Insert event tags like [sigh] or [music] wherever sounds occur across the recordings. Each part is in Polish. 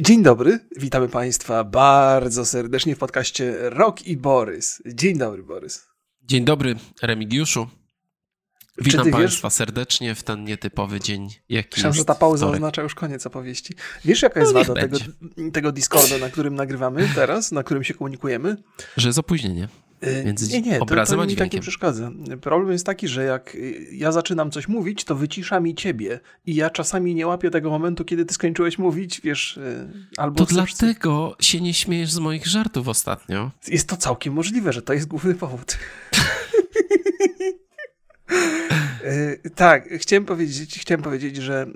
Dzień dobry, witamy Państwa bardzo serdecznie w podcaście Rok i Borys. Dzień dobry, Borys. Dzień dobry, Remigiuszu. Witam Państwa wiesz? serdecznie w ten nietypowy dzień. Jaki Myślałem, że ta pauza wtorek. oznacza już koniec opowieści. Wiesz, jaka jest no, wada tego, tego Discorda, na którym nagrywamy teraz, na którym się komunikujemy? Że jest opóźnienie. Y, Między nie, nie, obrazem to, to mi tak nie przeszkadza. Problem jest taki, że jak ja zaczynam coś mówić, to wycisza mi ciebie i ja czasami nie łapię tego momentu, kiedy ty skończyłeś mówić, wiesz, y, albo... To dlatego się nie śmiejesz z moich żartów ostatnio. Jest to całkiem możliwe, że to jest główny powód. [laughs] Y, tak, chciałem powiedzieć, chciałem powiedzieć, że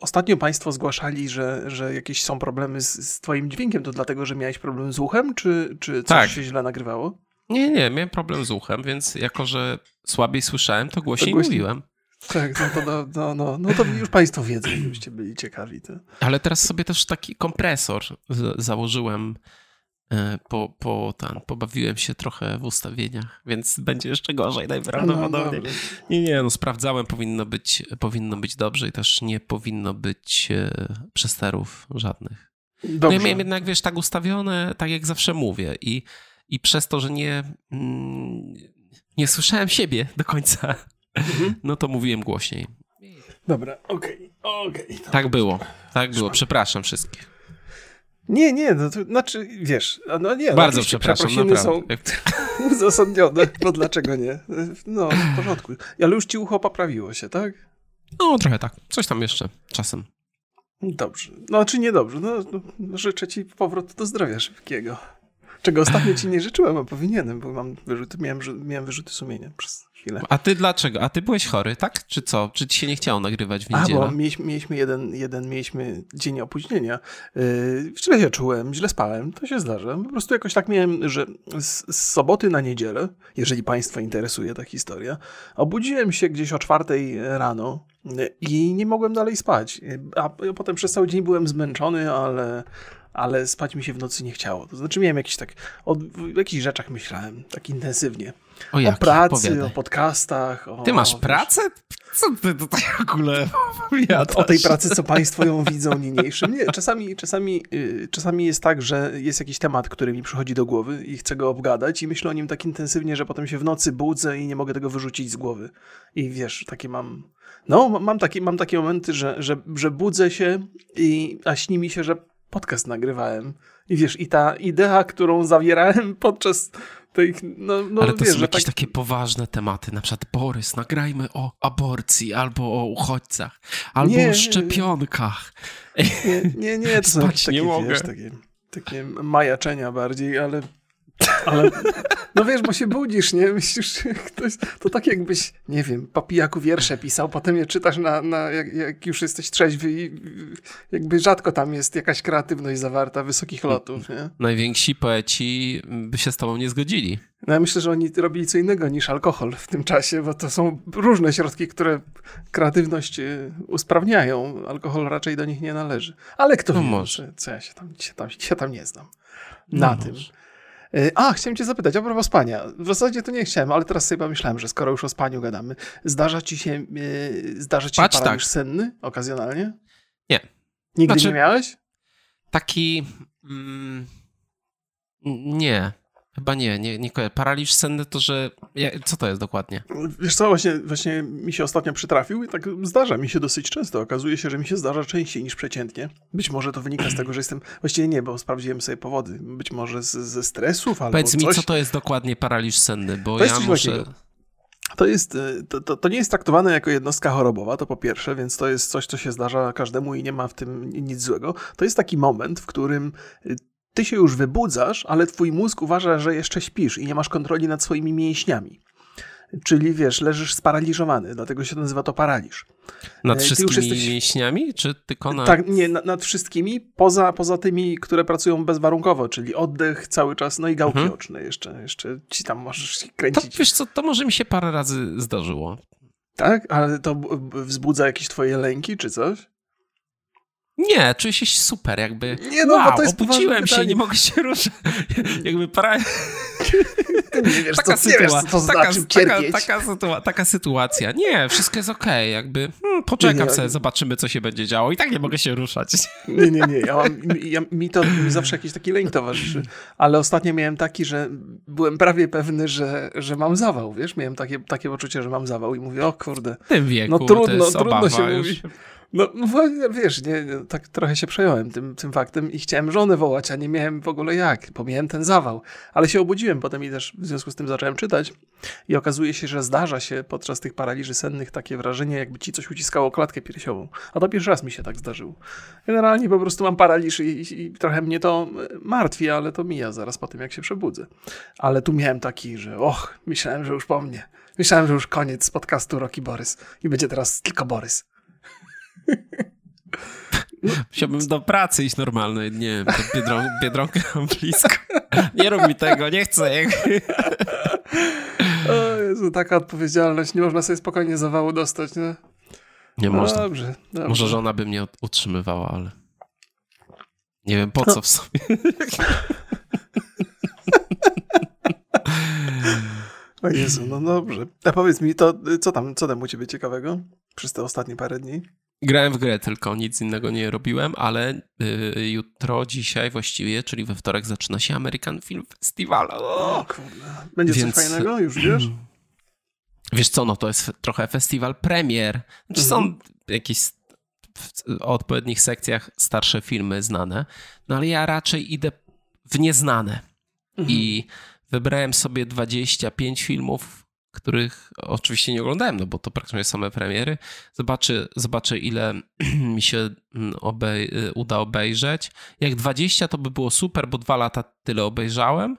ostatnio Państwo zgłaszali, że, że jakieś są problemy z, z Twoim dźwiękiem. To dlatego, że miałeś problem z uchem, czy, czy coś tak. się źle nagrywało? Nie, nie, miałem problem z uchem, więc jako, że słabiej słyszałem, to głośniej, to głośniej... mówiłem. Tak, no to, no, no, no, no to już Państwo wiedzą, gdybyście byli ciekawi. To. Ale teraz sobie też taki kompresor założyłem. E, po, po ten, pobawiłem się trochę w ustawieniach, więc będzie jeszcze gorzej najprawdopodobniej. No, no, nie, nie, no sprawdzałem, powinno być, powinno być dobrze i też nie powinno być e, przesterów żadnych. Dobrze. No ja miałem jednak, wiesz, tak ustawione, tak jak zawsze mówię i i przez to, że nie, mm, nie słyszałem siebie do końca, mhm. no to mówiłem głośniej. Dobra, okej, okay, okej. Okay, tak było, tak było. Przepraszam wszystkich. Nie, nie, no to znaczy, wiesz, no nie. Bardzo przepraszam, naprawdę. [laughs] są uzasadnione, bo dlaczego nie? No, w porządku. Ale już ci ucho poprawiło się, tak? No, trochę tak. Coś tam jeszcze czasem. Dobrze. No, czy nie dobrze? No, no życzę ci powrotu do zdrowia szybkiego. Czego ostatnio ci nie życzyłem, a powinienem, bo mam wyrzuty, miałem, miałem wyrzuty sumienia przez chwilę. A ty dlaczego? A ty byłeś chory, tak? Czy co? Czy ci się nie chciało nagrywać w niedzielę? A, bo mieliśmy, mieliśmy jeden, jeden mieliśmy dzień opóźnienia. Yy, źle się czułem, źle spałem, to się zdarza. Po prostu jakoś tak miałem, że z, z soboty na niedzielę, jeżeli państwa interesuje ta historia, obudziłem się gdzieś o czwartej rano i nie mogłem dalej spać. A potem przez cały dzień byłem zmęczony, ale ale spać mi się w nocy nie chciało. To znaczy miałem jakiś tak, o, jakichś rzeczach myślałem, tak intensywnie. O, o pracy, Powiadaj. o podcastach. O, ty masz pracę? Co ty tutaj w ogóle opowiadasz? O tej pracy, co państwo ją widzą niniejszym. Nie, czasami, czasami, yy, czasami jest tak, że jest jakiś temat, który mi przychodzi do głowy i chcę go obgadać i myślę o nim tak intensywnie, że potem się w nocy budzę i nie mogę tego wyrzucić z głowy. I wiesz, takie mam... No, mam takie, mam takie momenty, że, że, że budzę się i a śni mi się, że podcast nagrywałem. I wiesz, i ta idea, którą zawierałem [laughs] podczas tej, no, no Ale to wiesz, są jakieś tak... takie poważne tematy, na przykład Borys, nagrajmy o aborcji, albo o uchodźcach, albo nie, o szczepionkach. Nie, nie, nie, to są [laughs] jakieś takie, wiesz, takie, takie majaczenia bardziej, ale ale, no wiesz, bo się budzisz, nie? Myślisz, ktoś, to tak jakbyś, nie wiem, po pijaku wiersze pisał, potem je czytasz na, na jak, jak, już jesteś trzeźwy i jakby rzadko tam jest jakaś kreatywność zawarta wysokich lotów, nie? Najwięksi poeci by się z tobą nie zgodzili. No ja myślę, że oni robili co innego niż alkohol w tym czasie, bo to są różne środki, które kreatywność y, usprawniają. Alkohol raczej do nich nie należy. Ale kto no wie, może. co ja się tam, się tam, się tam nie znam. Na no tym. Może. E, a, chciałem cię zapytać, a propos spania. W zasadzie to nie chciałem, ale teraz sobie pomyślałem, że skoro już o spaniu gadamy, zdarza ci się, yy, zdarza ci się Patrz, paraliż tak. senny okazjonalnie? Nie. Nigdy znaczy, nie miałeś? Taki... Mm, nie. Chyba nie, nie, nie Paraliż senny to, że... Co to jest dokładnie? Wiesz co, właśnie, właśnie mi się ostatnio przytrafił i tak zdarza mi się dosyć często. Okazuje się, że mi się zdarza częściej niż przeciętnie. Być może to wynika z tego, że jestem... Właściwie nie, bo sprawdziłem sobie powody. Być może z, ze stresów albo Powiedz coś. mi, co to jest dokładnie paraliż senny, bo ja muszę... To, jest, e, to, to, to, nie jest traktowane jako jednostka chorobowa, to po pierwsze, więc to jest coś, co się zdarza każdemu i nie ma w tym nic złego. To jest taki moment, w którym e, ty się już wybudzasz, ale twój mózg uważa, że jeszcze śpisz i nie masz kontroli nad swoimi mięśniami. Czyli wiesz, leżysz sparaliżowany, dlatego się nazywa to paraliż. Nad e, wszystkimi jesteś... mięśniami, czy tylko nad... Tak, nie, nad, nad, wszystkimi, poza, poza tymi, które pracują bezwarunkowo, czyli oddech cały czas, no i gałki mhm. oczne jeszcze, jeszcze ci tam możesz kręcić. To, wiesz co, to może mi się parę razy zdarzyło. Tak? Ale to wzbudza jakieś twoje lęki, czy coś? Nie, czuję się super, jakby. Nie, no, wow, bo to jest obudziłem się, nie mogę się ruszyć. [laughs] jakby para... [laughs] Ty nie wiesz, taka co, nie wiesz, co to taka, znaczy. Taka, taka, taka, sytuacja. Nie, wszystko jest okej, okay. jakby hmm, poczekam nie, nie, sobie, zobaczymy, co się będzie działo i tak nie mogę się ruszać. [laughs] Nie, nie, nie. Ja mam, ja, mi to mi zawsze jakiś taki lęk towarzyszy, ale ostatnio miałem taki, że byłem prawie pewny, że, że mam zawał, wiesz? Miałem takie, takie poczucie, że mam zawał i mówię, o kurde. W tym wieku no trudno, trudno się już. mówi. No, no wiesz, nie, tak trochę się przejąłem tym, tym faktem i chciałem żonę wołać, a nie miałem w ogóle jak, bo miałem ten zawał. Ale się obudziłem potem i też w związku z tym zacząłem czytać i okazuje się, że zdarza się podczas tych paraliży sennych takie wrażenie, jakby ci coś uciskało klatkę piersiową. A to pierwszy raz mi się tak zdarzyło. Generalnie po prostu mam paraliż i, i, i trochę mnie to martwi, ale to mija zaraz po tym, jak się przebudzę. Ale tu miałem taki, że och, myślałem, że już po mnie. Myślałem, że już koniec podcastu Roki Borys i będzie teraz tylko Borys. Chciałbym do pracy iść normalnej, nie wiem, biedron, Biedronkę mam [laughs] blisko. Nie rób mi tego, nie chcę. O Jezu, taka odpowiedzialność, nie można sobie spokojnie zawału dostać, nie? Nie no można. Dobrze, dobrze. Może żona by mnie utrzymywała, ale nie wiem po co w sobie. [laughs] O Jezu, no dobrze. A powiedz mi, to co tam, co tam u ciebie ciekawego przez te ostatnie parę dni? Grałem w grę tylko, nic innego nie robiłem, ale y, jutro, dzisiaj właściwie, czyli we wtorek zaczyna się American Film Festival. O, o kurde. Będzie Więc... coś fajnego, już wiesz? [clears throat] Wiesz co, no to jest trochę festiwal premier. Znaczy mhm. Są jakieś w odpowiednich sekcjach starsze filmy znane, no ale ja raczej idę w nieznane. Mhm. I wybrałem sobie 25 filmów, których oczywiście nie oglądałem, no bo to praktycznie same premiery. Zobaczę, zobaczę ile [clears throat] mi się mm, obej uda obejrzeć. Jak 20 to by było super, bo dwa lata tyle obejrzałem.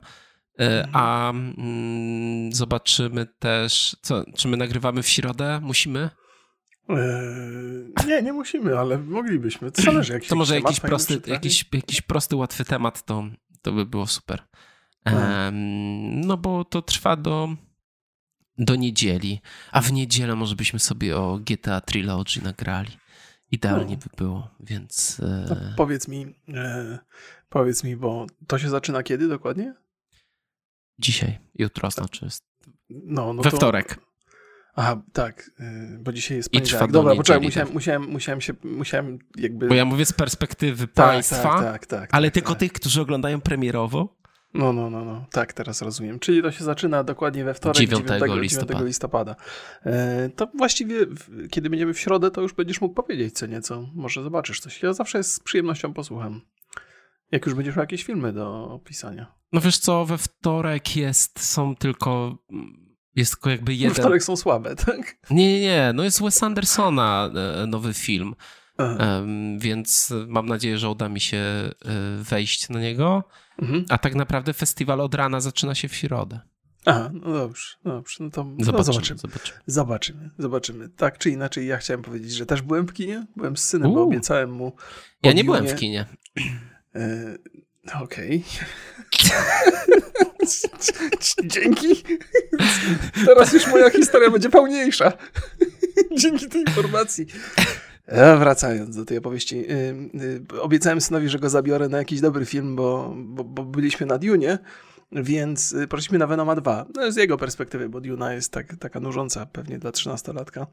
E, mhm. A mm, zobaczymy też, co, czy my nagrywamy w środę? Musimy? Eee, nie, nie musimy, ale moglibyśmy. To zależy, To może jakiś prosty, jakiś, jakiś prosty, łatwy temat, to, to by było super. No. no bo to trwa do do niedzieli, a w niedzielę może byśmy sobie o GTA Trilogy nagrali. Idealnie no. by było, więc... No, powiedz mi, e, powiedz mi, bo to się zaczyna kiedy dokładnie? Dzisiaj, jutro znaczy. No, no We to... wtorek. Aha, tak, e, bo dzisiaj jest poniedziałek. Dobra, poczekaj, musiałem, tak. musiałem, musiałem się, musiałem jakby... Bo ja mówię z perspektywy tak, państwa, tak, tak, tak, ale tak, tylko tak. tych, którzy oglądają premierowo, no, no, no, no, tak, teraz rozumiem. Czyli to się zaczyna dokładnie we wtorek, 9, 9, listopada. 9 listopada. E, to właściwie, kiedy będziemy w środę, to już będziesz mógł powiedzieć co nieco. Może zobaczysz coś. Ja zawsze z przyjemnością posłucham. Jak już będziesz miał jakieś filmy do opisania. No wiesz co, we wtorek jest, są tylko, jest tylko jakby jeden... We wtorek są słabe, tak? Nie, nie, nie, no jest Wes Andersona e, nowy film. Um, więc mam nadzieję, że uda mi się e, wejść na niego. Mhm. A tak naprawdę festiwal od rana zaczyna się w środę. Aha, no dobrze, no dobrze. No to zobaczymy, no zobaczymy. zobaczymy. Zobaczymy, zobaczymy. Tak czy inaczej, ja chciałem powiedzieć, że też byłem w kinie. Byłem z synem, bo obiecałem mu. Ja nie byłem w kinie. E, Okej. Okay. [laughs] Dzięki. Teraz już moja historia będzie pełniejsza. [laughs] Dzięki tej informacji. E, wracając do tej opowieści, y, y, obiecałem synowi, że go zabiorę na jakiś dobry film, bo, bo, bo byliśmy na Dune, więc y, poszliśmy na Venoma 2. No, z jego perspektywy, bo Duna jest tak, taka nużąca pewnie dla 13-latka.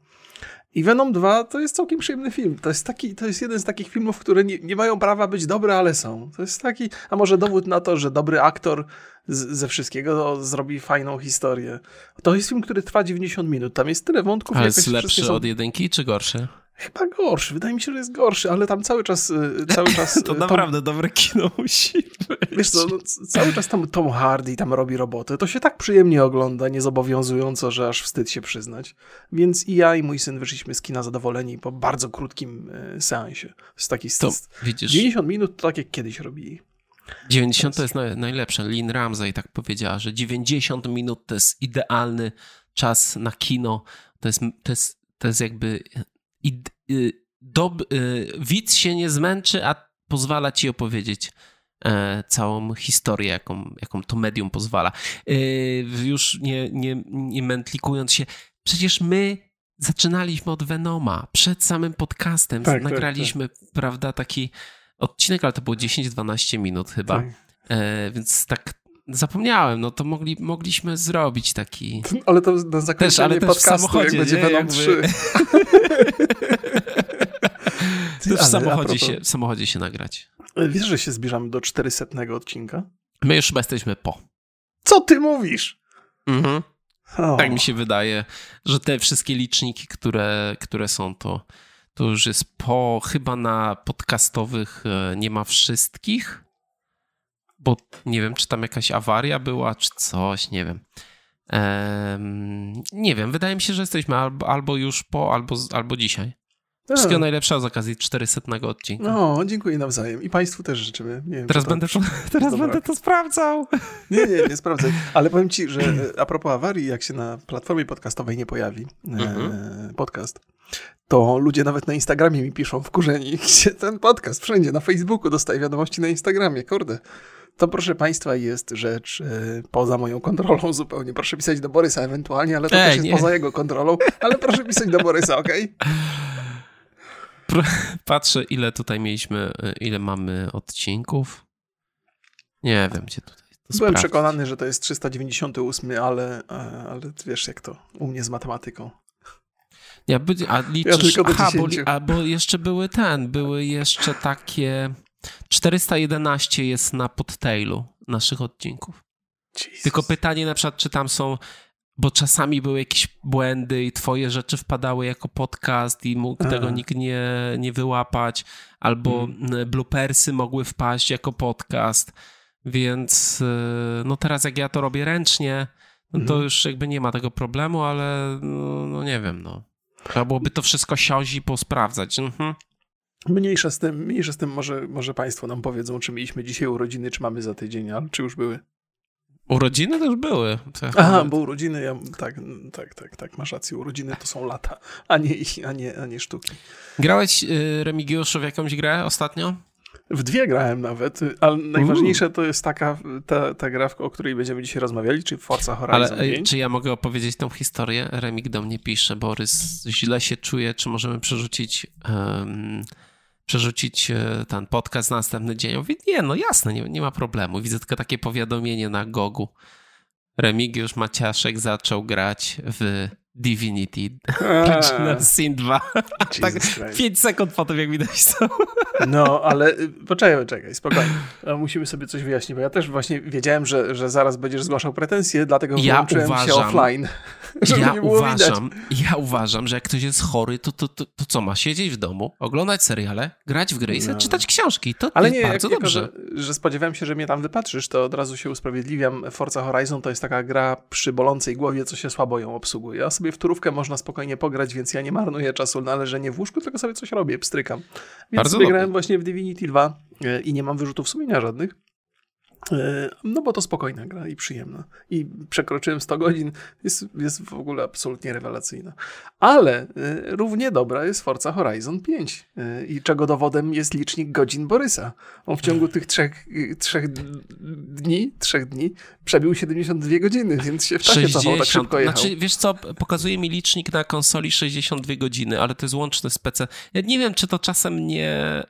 I Venom 2 to jest całkiem przyjemny film. To jest, taki, to jest jeden z takich filmów, które nie, nie mają prawa być dobre, ale są. To jest taki, a może dowód na to, że dobry aktor z, ze wszystkiego zrobi fajną historię. To jest film, który trwa 90 minut. Tam jest tyle wątków. Ale jest lepszy są... od jedynki, czy gorszy? Chyba gorszy, wydaje mi się, że jest gorszy, ale tam cały czas... Y, cały czas [laughs] to y, naprawdę dobre kino musi być. Wiesz co, no, cały czas tam Tom Hardy tam robi roboty. To się tak przyjemnie ogląda, niezobowiązująco, że aż wstyd się przyznać. Więc i ja i mój syn wyszliśmy z kina zadowoleni po bardzo krótkim y, seansie. To jest taki... To, widzisz, 90 minut to tak jak kiedyś robili. 90 to jest najlepsze. Lynn Ramsey tak powiedziała, że 90 minut to jest idealny czas na kino. To jest, to jest, to jest jakby i y, dob, y, widz się nie zmęczy, a pozwala ci opowiedzieć e, całą historię, jaką, jaką to medium pozwala. E, już nie, nie, nie mętlikując się, przecież my zaczynaliśmy od Venoma. Przed samym podcastem tak, tak nagraliśmy, tak, tak. prawda, taki odcinek, ale to było 10-12 minut chyba. Tak. E, więc tak zapomniałem, no to mogli, mogliśmy zrobić taki... [laughs] Ale to na zakończenie też, ale podcastu, jak będzie Venom jakby... 3. [laughs] Ty, w, samochodzie się, w samochodzie się nagrać. Wiesz, że się zbliżamy do 400 odcinka? My już chyba jesteśmy po. Co ty mówisz? Mhm. Tak mi się wydaje, że te wszystkie liczniki, które, które są, to, to już jest po, chyba na podcastowych e, nie ma wszystkich, bo nie wiem, czy tam jakaś awaria była, czy coś, nie wiem. Nie wiem, wydaje mi się, że jesteśmy albo, albo już po, albo, albo dzisiaj. Wszystkiego najlepszego z okazji 400 odcinka. No, dziękuję nawzajem. I Państwu też życzymy. Nie wiem, teraz będę, to, [laughs] teraz będę to sprawdzał. [laughs] Nie, nie, nie sprawdzę. Ale powiem Ci, że e, a propos awarii, jak się na platformie podcastowej nie pojawi e, mhm. podcast, to ludzie nawet na Instagramie mi piszą wkurzeni, [laughs] gdzie ten podcast wszędzie, na Facebooku dostaję wiadomości na Instagramie, kurde. To proszę Państwa jest rzecz y, poza moją kontrolą zupełnie. Proszę pisać do Borysa ewentualnie, ale to Ej, też jest nie. poza jego kontrolą. Ale proszę pisać do Borysa, okej? Okay? [laughs] Patrzę, ile tutaj mieliśmy, y, ile mamy odcinków. Nie wiem, gdzie tutaj. Byłem sprawdzić. przekonany, że to jest 398, ale, e, ale wiesz jak to u mnie z matematyką. Ja, a liczysz, ja aha, bo, a, bo jeszcze były ten, były jeszcze takie 411 jest na podtailu naszych odcinków. Jesus. Tylko pytanie na przykład, czy tam są bo czasami były jakieś błędy i twoje rzeczy wpadały jako podcast i mógł tego nikt nie, nie wyłapać, albo hmm. bloopersy mogły wpaść jako podcast, więc y, no teraz jak ja to robię ręcznie, no to hmm. już jakby nie ma tego problemu, ale no, no, nie wiem, no. Trzeba byłoby to wszystko siąść i posprawdzać. Mhm. Mniejsza z tym, mniejsza z tym może, może Państwo nam powiedzą, czy mieliśmy dzisiaj urodziny, czy mamy za tydzień, ale czy już były. Urodziny też były. Aha, bo urodziny, ja, tak, tak, tak, tak, masz rację, urodziny to są lata, a nie, a nie, a nie sztuki. Grałeś, y, Remigiuszu, w jakąś grę ostatnio? W dwie grałem nawet, ale najważniejsze to jest taka ta, ta gra, o której będziemy dzisiaj rozmawiali, czyli Forza Horizon Ale 5. czy ja mogę opowiedzieć tą historię? Remik do mnie pisze, Borys źle się czuje, czy możemy przerzucić... Um, przerzucić e, ten podcast na następny dzień. Ja mówię, nie, no jasne, nie, nie ma problemu. Widzę tylko takie powiadomienie na Gogu. Remigiusz Maciaszek zaczął grać w Divinity Original Sin 2. [laughs] tak 5 sekund po tym, jak mi napisał. No, ale y, poczekaj, poczekaj, spokojnie. Musimy sobie coś wyjaśnić, bo ja też właśnie wiedziałem, że, że zaraz będziesz zgłaszał pretensje, dlatego ja wyłączyłem uważam, się offline. Żeby ja nie było uważam, widać. ja uważam, że jak ktoś jest chory, to, to, to, to co ma? Siedzieć w domu, oglądać seriale, grać w gry i no. czytać książki. To Ale nie, bardzo jak, dobrze. Jako, że, że spodziewałem się, że mnie tam wypatrzysz, to od razu się usprawiedliwiam. Forza Horizon to jest taka gra przy bolącej głowie, co się słabo ją obsługuje. Ja sobie w turówkę można spokojnie pograć, więc ja nie marnuję czasu na leżenie w łóżku, tylko sobie coś robię, pstrykam. Więc bardzo sobie grałem właśnie w Divinity 2 e, i nie mam wyrzutów sumienia żadnych. E, no bo to spokojna gra i przyjemna. I przekroczyłem 100 godzin, jest, jest w ogóle absolutnie rewelacyjna. Ale e, równie dobra jest Forza Horizon 5 e, i czego dowodem jest licznik godzin Borysa. On w ciągu tych trzech, trzech dni, trzech dni przebił 72 godziny, więc się w czasie 60, cofał, tak szybko jechał. Znaczy, wiesz co, pokazuje mi licznik na konsoli 62 godziny, ale to jest łączny z PC. Ja nie wiem, czy to czasem nie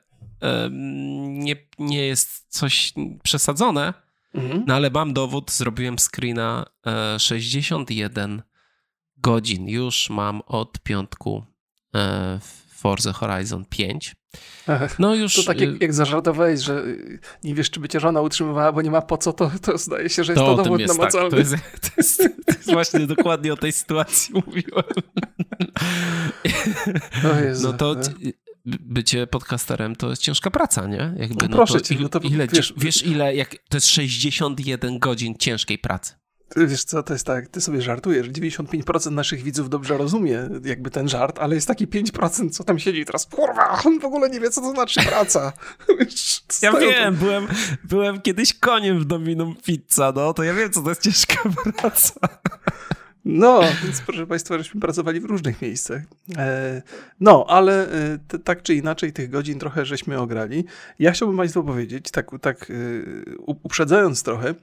nie, nie jest coś przesadzone, mhm. no ale mam dowód, zrobiłem screena 61 e, godzin już mam od piątku e, Forza Horizon 5. No już... To tak jak, y, jak zażartowałeś, że nie wiesz, czy by cię żona utrzymywała, bo nie ma po co, to, to zdaje się, że jest to, to dowód jest namacalny. Tak. To, jest, to, jest, to jest właśnie dokładnie o tej sytuacji mówiłem. No to bycie podcasterem to jest ciężka praca, nie? Jakby, no, no proszę cię, no to ile, wiesz, wiesz ile, jak to jest 61 godzin ciężkiej pracy. Wiesz co, to jest tak, ty sobie żartujesz, 95% naszych widzów dobrze rozumie jakby ten żart, ale jest taki 5%, co tam siedzi teraz, kurwa, [laughs] on w ogóle nie wie, co to znaczy praca. [laughs] Ja wiem, byłem, byłem kiedyś koniem w Dominum Pizza, no, to ja wiem, co to jest ciężka [laughs] praca. No, [laughs] więc proszę Państwa, żeśmy pracowali w różnych miejscach. E, no, ale e, tak czy inaczej tych godzin trochę żeśmy ograli. Ja chciałbym Państwu powiedzieć, tak, tak uprzedzając trochę,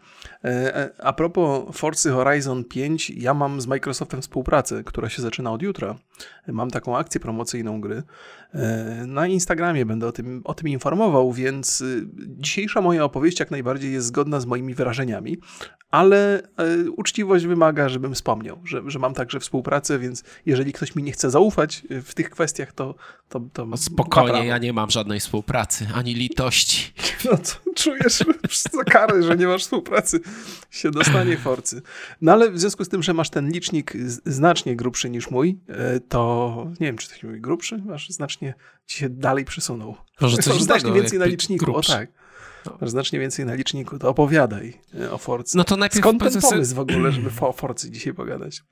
a propos Forcy Horizon 5, ja mam z Microsoftem współpracę, która się zaczyna od jutra. Mam taką akcję promocyjną gry. Na Instagramie będę o tym, o tym informował, więc dzisiejsza moja opowieść jak najbardziej jest zgodna z moimi wrażeniami, ale e, uczciwość wymaga, żebym wspomniał, że, że mam także współpracę, więc jeżeli ktoś mi nie chce zaufać e, w tych kwestiach, to. to, to no spokojnie, ja nie mam żadnej współpracy, ani litości. No to czujesz [laughs] za karę, że nie masz współpracy, się dostanie forcy. No ale w związku z tym, że masz ten licznik znacznie grubszy niż mój, e, to nie wiem, czy taki mój grubszy, masz znacznie ci się dalej przesunął. Może coś [laughs] znacznie więcej na liczniku, grubszy. o tak. Masz znacznie więcej na liczniku, to opowiadaj e, o Forcy. No to najpierw Skąd ten pomysł w ogóle, żeby o Forcy dzisiaj pogadać?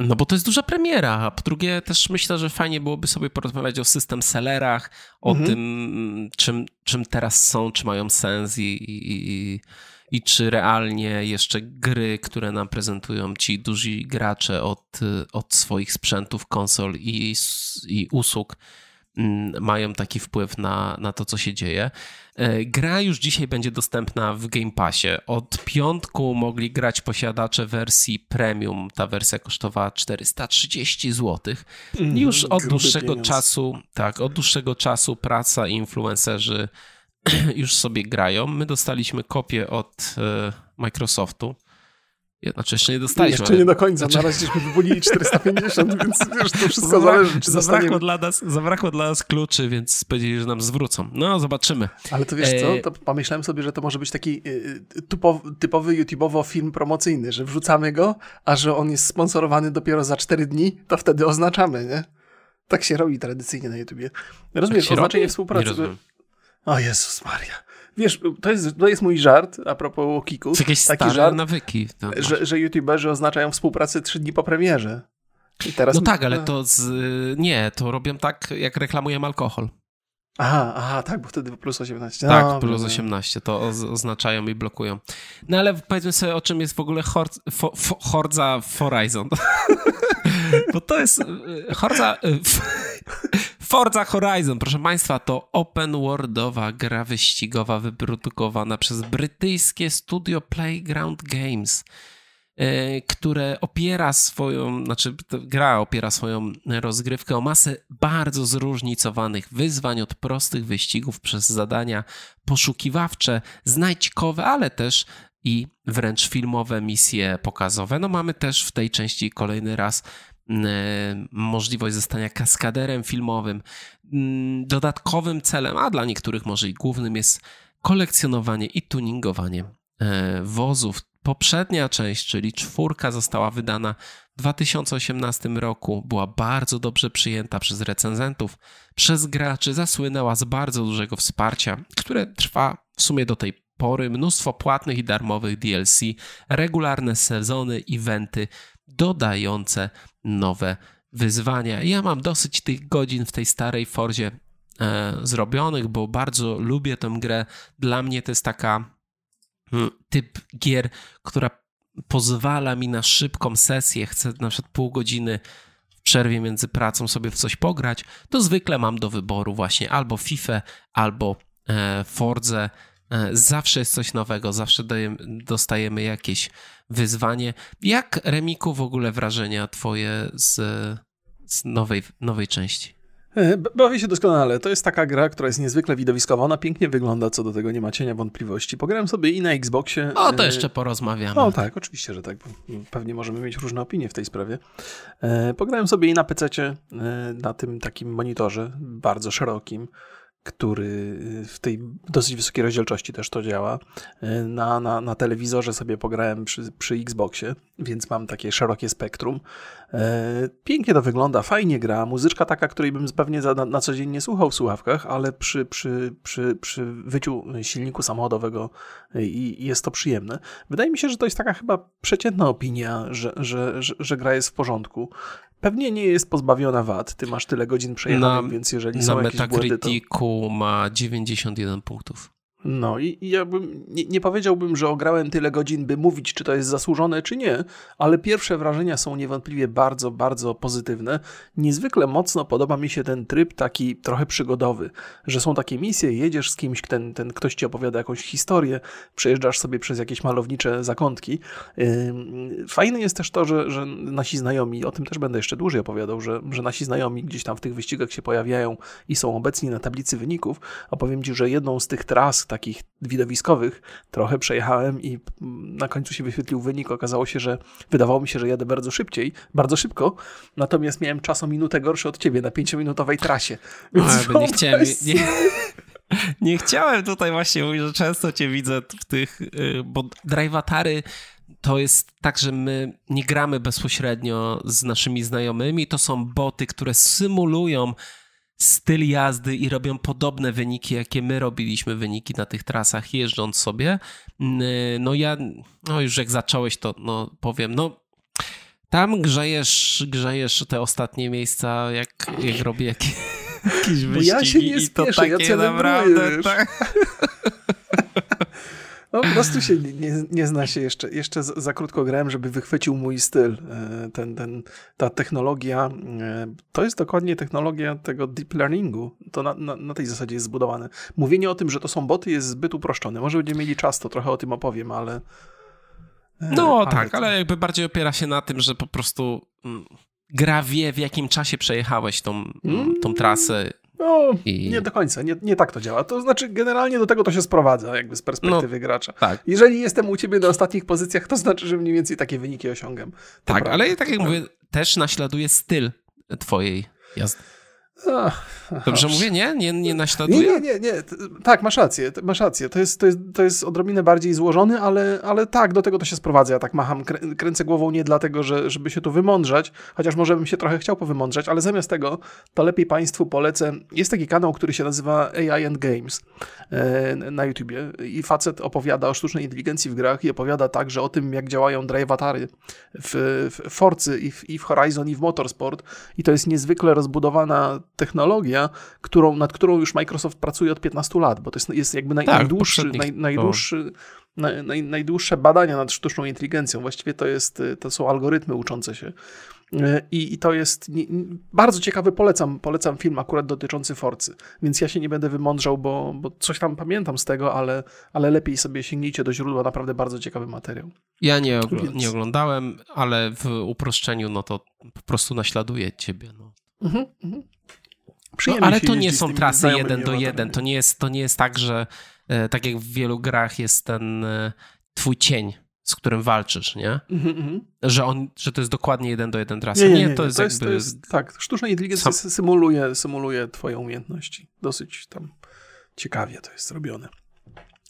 No bo to jest duża premiera, a po drugie też myślę, że fajnie byłoby sobie porozmawiać o system sellerach, o mhm. tym, czym, czym teraz są, czy mają sens i, i, i, i, czy realnie jeszcze gry, które nam prezentują ci duzi gracze od, od swoich sprzętów, konsol i, i usług, Mm, mają taki wpływ na, na to, co się dzieje. E, gra już dzisiaj będzie dostępna w Game Passie. Od piątku mogli grać posiadacze wersji premium. Ta wersja kosztowała 430 zł. Mm, już od dłuższego czasu, tak, od dłuższego czasu praca i influencerzy [clears throat] już sobie grają. My dostaliśmy kopię od e, Microsoftu. Znaczy jeszcze nie dostaliśmy. Jeszcze ale... nie do końca, znaczy... na razie żeśmy wypłynili 450, [laughs] więc wiesz, to wszystko zależy, czy zabrakło dla, nas, zabrakło dla nas kluczy, więc powiedzieli, że nam zwrócą. No, zobaczymy. Ale to wiesz co, e, to pomyślałem sobie, że to może być taki y, typowy, typowy YouTube'owo film promocyjny, że wrzucamy go, a że on jest sponsorowany dopiero za 4 dni, to wtedy oznaczamy, nie? Tak się robi tradycyjnie na YouTubie. Rozumiesz, tak oznaczenie robi? współpracy. O Jezus Maria. Wiesz, to jest, to jest mój żart a propos Kiku. To jakieś taki żart, nawyki. Że, że youtuberzy oznaczają współpracę trzy dni po premierze. I teraz... No tak, ale to z... nie, to robią tak, jak reklamujemy alkohol. Aha, aha, tak, bo wtedy plus 18. Tak, no, plus 18, to oznaczają i blokują. No ale powiedzmy sobie, o czym jest w ogóle Horza Horizon. [laughs] bo to jest y, Horza... Y, Forza Horizon, proszę Państwa, to open worldowa gra wyścigowa wyprodukowana przez brytyjskie studio Playground Games, e, które opiera swoją, znaczy gra opiera swoją rozgrywkę o masę bardzo zróżnicowanych wyzwań, od prostych wyścigów przez zadania poszukiwawcze, znajdźkowe, ale też i wręcz filmowe misje pokazowe. No mamy też w tej części kolejny raz możliwość zostania kaskaderem filmowym. Dodatkowym celem, a dla niektórych może i głównym, jest kolekcjonowanie i tuningowanie e, wozów. Poprzednia część, czyli czwórka, została wydana w 2018 roku. Była bardzo dobrze przyjęta przez recenzentów, przez graczy, zasłynęła z bardzo dużego wsparcia, które trwa w sumie do tej pory. Mnóstwo płatnych i darmowych DLC, regularne sezony, eventy dodające nowe wyzwania. Ja mam dosyć tych godzin w tej starej Forzie e, zrobionych, bo bardzo lubię tę grę. Dla mnie to jest taka hmm, typ gier, która pozwala mi na szybką sesję. Chcę na przykład pół godziny w przerwie między pracą sobie w coś pograć, to zwykle mam do wyboru właśnie albo FIFA, albo e, Forze. E, zawsze jest coś nowego, zawsze dostajemy jakieś wyzwanie. Jak, Remiku, w ogóle wrażenia twoje z, z nowej, nowej części? E, bawię się doskonale. To jest taka gra, która jest niezwykle widowiskowa. Ona pięknie wygląda, co do tego nie ma cienia wątpliwości. Pograłem sobie i na Xboxie. O, to e, jeszcze porozmawiamy. O tak, oczywiście, że tak. Pewnie możemy mieć różne opinie w tej sprawie. Pograłem sobie i na PC, na tym takim monitorze bardzo szerokim który y, w tej dosyć wysokiej rozdzielczości też to działa. Y, na, na, na telewizorze sobie pograłem przy, przy Xboxie, więc mam takie szerokie spektrum. Y, pięknie to wygląda, fajnie gra. Muzyczka taka, której bym pewnie na, na co dzień nie słuchał w słuchawkach, ale przy, przy, przy, przy wyciu silniku samochodowego i, jest to przyjemne. Wydaje mi się, że to jest taka chyba przeciętna opinia, że, że, że, że gra jest w porządku. Pewnie nie jest pozbawiona wad. Ty masz tyle godzin przejechanych, więc jeżeli są jakieś błędy, to... ma 91 punktów. No i, i ja bym, nie, nie, powiedziałbym, że ograłem tyle godzin, by mówić, czy to jest zasłużone, czy nie, ale pierwsze wrażenia są niewątpliwie bardzo, bardzo pozytywne. Niezwykle mocno podoba mi się ten tryb taki trochę przygodowy, że są takie misje, jedziesz z kimś, ten, ten ktoś ci opowiada jakąś historię, przejeżdżasz sobie przez jakieś malownicze zakątki. Fajne jest też to, że, że nasi znajomi, o tym też będę jeszcze dłużej opowiadał, że, że nasi znajomi gdzieś tam w tych wyścigach się pojawiają i są obecni na tablicy wyników. Opowiem ci, że jedną z tych tras, takich widowiskowych trochę przejechałem i na końcu się wyświetlił wynik. Okazało się, że wydawało mi się, że jadę bardzo szybciej, bardzo szybko, natomiast miałem czas o minutę gorszy od ciebie na pięciominutowej trasie. Więc no, nie chciałem... Nie, [laughs] nie chciałem tutaj właśnie mówić, że często cię widzę w tych, y, bo drivatary to jest tak, że my nie gramy bezpośrednio z naszymi znajomymi, to są boty, które symulują styl jazdy i robią podobne wyniki, jakie my robiliśmy wyniki na tych trasach jeżdżąc sobie. No ja, no już jak zacząłeś, to no powiem, no tam grzejesz, grzejesz te ostatnie miejsca, jak, jak robię [laughs] jakieś, jakieś wyścigi. Bo ja się nie spieszę, ja takie naprawdę... Tak. [laughs] No, po prostu się nie, nie zna się jeszcze. Jeszcze za, krótko grałem, żeby wychwycił mój styl. E, ten, ten, ta technologia, e, to jest dokładnie technologia tego deep learningu. To na, na, na tej zasadzie jest zbudowane. Mówienie o tym, że to są boty jest zbyt uproszczone. Może będziemy mieli czas, to trochę o tym opowiem, ale... E, no ale tak, to... ale jakby bardziej opiera się na tym, że po prostu mm, gra wie, w jakim czasie przejechałeś tą, mm. tą trasę no, I... nie do końca, nie, nie tak to działa. To znaczy, generalnie do tego to się sprowadza, jakby z perspektywy no, gracza. Tak. Jeżeli jestem u ciebie na ostatnich pozycjach, to znaczy, że mniej więcej takie wyniki osiągam. To tak, prawda. ale tak jak mówię, też naśladuje styl twojej jazdy. Dobrze mówię, nie? Nie, nie naśladuje? Nie, nie, nie, nie. Tak, masz rację, masz rację. To jest, to jest, to jest odrobinę bardziej złożony, ale, ale tak, do tego to się sprowadza. Ja tak macham, kręcę głową nie dlatego, że, żeby się tu wymądrzać, chociaż może bym się trochę chciał powymądrzać, ale zamiast tego, to lepiej Państwu polecę. Jest taki kanał, który się nazywa AI and Games e, na YouTubie i facet opowiada o sztucznej inteligencji w grach i opowiada także o tym, jak działają drivatary w, w Forcy i w, i w Horizon i w Motorsport i to jest niezwykle rozbudowana technologia, którą, nad którą już Microsoft pracuje od 15 lat, bo to jest, jest jakby naj, tak, najdłuższy, naj, najdłuższy, naj, naj, najdłuższe badania nad sztuczną inteligencją. Właściwie to, jest, to są algorytmy uczące się. I, I, to jest nie, bardzo ciekawy, polecam, polecam film akurat dotyczący Forcy, więc ja się nie będę wymądrzał, bo, bo coś tam pamiętam z tego, ale, ale lepiej sobie sięgnijcie do źródła, naprawdę bardzo ciekawy materiał. Ja nie, ogl więc... nie oglądałem, ale w uproszczeniu no to po prostu naśladuję ciebie. No. Mhm, mhm. No, ale to nie są trasy jeden do jeden. To nie, jest, to nie jest tak, że e, tak jak w wielu grach jest ten e, twój cień, z którym walczysz, nie? Mm -hmm. Że, on, że to jest dokładnie jeden do jeden trasa. Nie, nie, nie, nie. to, jest to, jest, jakby... to jest Tak, sztuczna inteligencja Sam... symuluje, symuluje twoje umiejętności. Dosyć tam ciekawie to jest robione.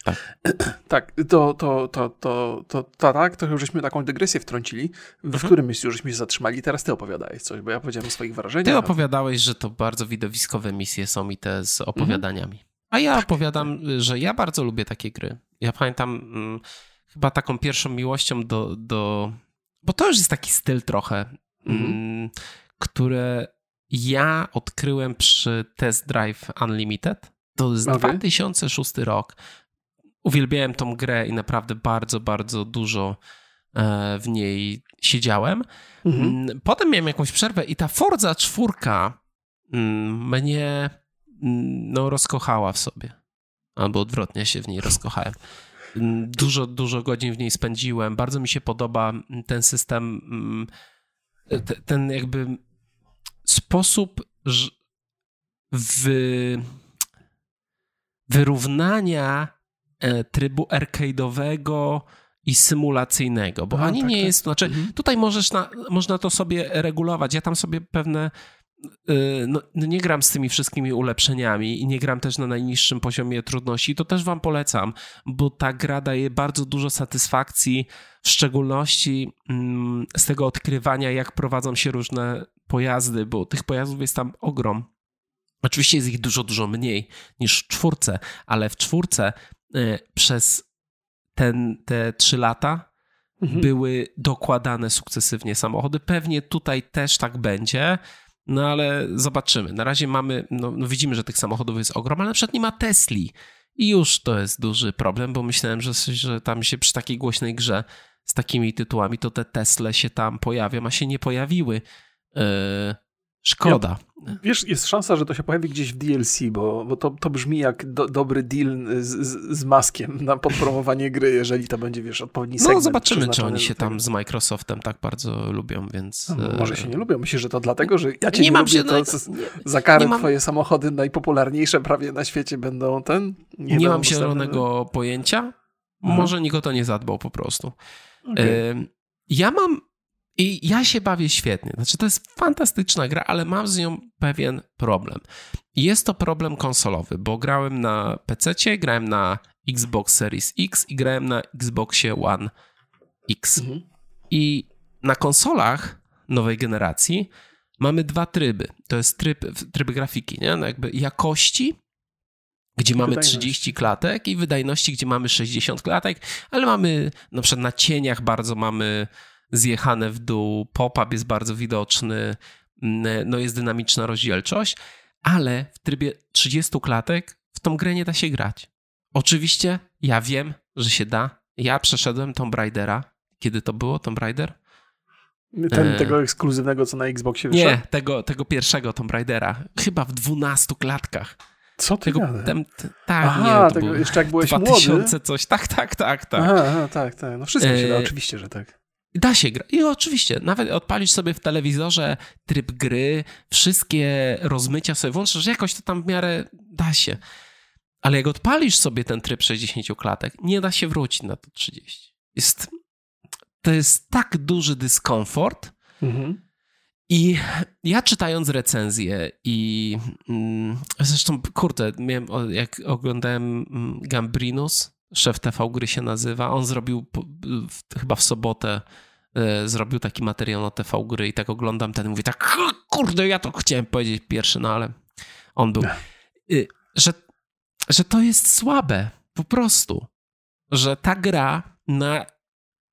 Tak. [clears throat] tak, to, to, to, to, to, to, tak, to żeśmy taką dygresję wtrącili. W mhm. którym miejscu żeśmy się zatrzymali? Teraz ty opowiadałeś coś, bo ja powiedziałem o swoich wrażeniach. Ty opowiadałeś, że to bardzo widowiskowe misje są i te z opowiadaniami. Mhm. A ja tak, opowiadam, że ja bardzo lubię takie gry. Ja pamiętam hmm, chyba taką pierwszą miłością do, do... Bo to już jest taki styl trochę, mhm. hmm, które ja odkryłem przy Test Drive Unlimited. To jest okay. 2006 rok uwielbiałem tą grę i naprawdę bardzo, bardzo dużo e, w niej siedziałem. Mhm. Mm, potem miałem jakąś przerwę i ta Forza czwórka mm, mnie mm, no, rozkochała w sobie. Albo odwrotnie się w niej rozkochałem. Dużo, dużo godzin w niej spędziłem. Bardzo mi się podoba ten system, ten jakby sposób wyrównania E, trybu arcade'owego i symulacyjnego, bo A, ani tak, nie tak. jest, znaczy mhm. tutaj możesz na, można to sobie regulować. Ja tam sobie pewne y, no, no, nie gram z tymi wszystkimi ulepszeniami i nie gram też na najniższym poziomie trudności. To też wam polecam, bo ta gra daje bardzo dużo satysfakcji, w szczególności mm, z tego odkrywania, jak prowadzą się różne pojazdy, bo tych pojazdów jest tam ogrom. Oczywiście jest ich dużo, dużo mniej niż w czwórce, ale w czwórce przez ten, te trzy lata mhm. były dokładane sukcesywnie samochody. Pewnie tutaj też tak będzie, no ale zobaczymy. Na razie mamy, no, no widzimy, że tych samochodów jest ogrom, ale na przykład nie ma Tesli. I już to jest duży problem, bo myślałem, że, że tam się przy takiej głośnej grze z takimi tytułami to te Tesle się tam pojawią, a się nie pojawiły. Yy, Szkoda. Ja, wiesz, jest szansa, że to się pojawi gdzieś w DLC, bo, bo to, to brzmi jak do, dobry deal z, z, z, maskiem na podpromowanie gry, jeżeli to będzie, wiesz, odpowiedni segment. No zobaczymy, czy oni się tam z Microsoftem tak bardzo lubią, więc... No, może się nie lubią. Myślę, że to dlatego, że ja cię nie, nie mam lubię, się, to no, za karę mam... twoje samochody najpopularniejsze prawie na świecie będą ten... Nie, nie mam zielonego pojęcia. Aha. Może nikt o to nie zadbał po prostu. Okay. Ja mam i ja się bawię świetnie. Znaczy, to jest fantastyczna gra, ale mam z nią pewien problem. Jest to problem konsolowy, bo grałem na PC, grałem na Xbox Series X i grałem na Xboxie One X. Mhm. I na konsolach nowej generacji mamy dwa tryby. To jest tryb, tryb grafiki, nie? No jakby jakości, gdzie I mamy 30 klatek i wydajności, gdzie mamy 60 klatek, ale mamy na przykład na cieniach bardzo mamy zjechane w dół, pop-up jest bardzo widoczny, mm, no jest dynamiczna rozdzielczość, ale w trybie 30 klatek w tą grę nie da się grać. Oczywiście ja wiem, że się da. Ja przeszedłem Tomb Raidera. Kiedy to było, Tomb Raider? Ten, e... Tego ekskluzywnego, co na Xboxie wyszedł? Nie, tego, tego pierwszego Tomb Raidera. Chyba w 12 klatkach. Co ty tego, tem, Tak, Aha, nie, tego, jeszcze jak byłeś 2000 młody? coś. Tak, tak, tak, tak. Aha, aha tak, tak. No wszystko się da, e... oczywiście, że tak. Da się grać. I oczywiście, nawet odpalisz sobie w telewizorze tryb gry, wszystkie rozmycia sobie włączysz, jakoś to tam w miarę da się. Ale jak odpalisz sobie ten tryb 60 klatek, nie da się wrócić na to 30. Jest, to jest tak duży dyskomfort. Mhm. I ja czytając recenzję i mm, zresztą, kurde, miałem, jak oglądałem mm, Gambrinus, szef TV Gry się nazywa. On zrobił chyba w sobotę e, zrobił taki materiał na TV Gry i tak oglądam ten mówi tak, kurde, ja to chciałem powiedzieć pierwszy, no ale on był. Y, że, że to jest słabe, po prostu. Że ta gra na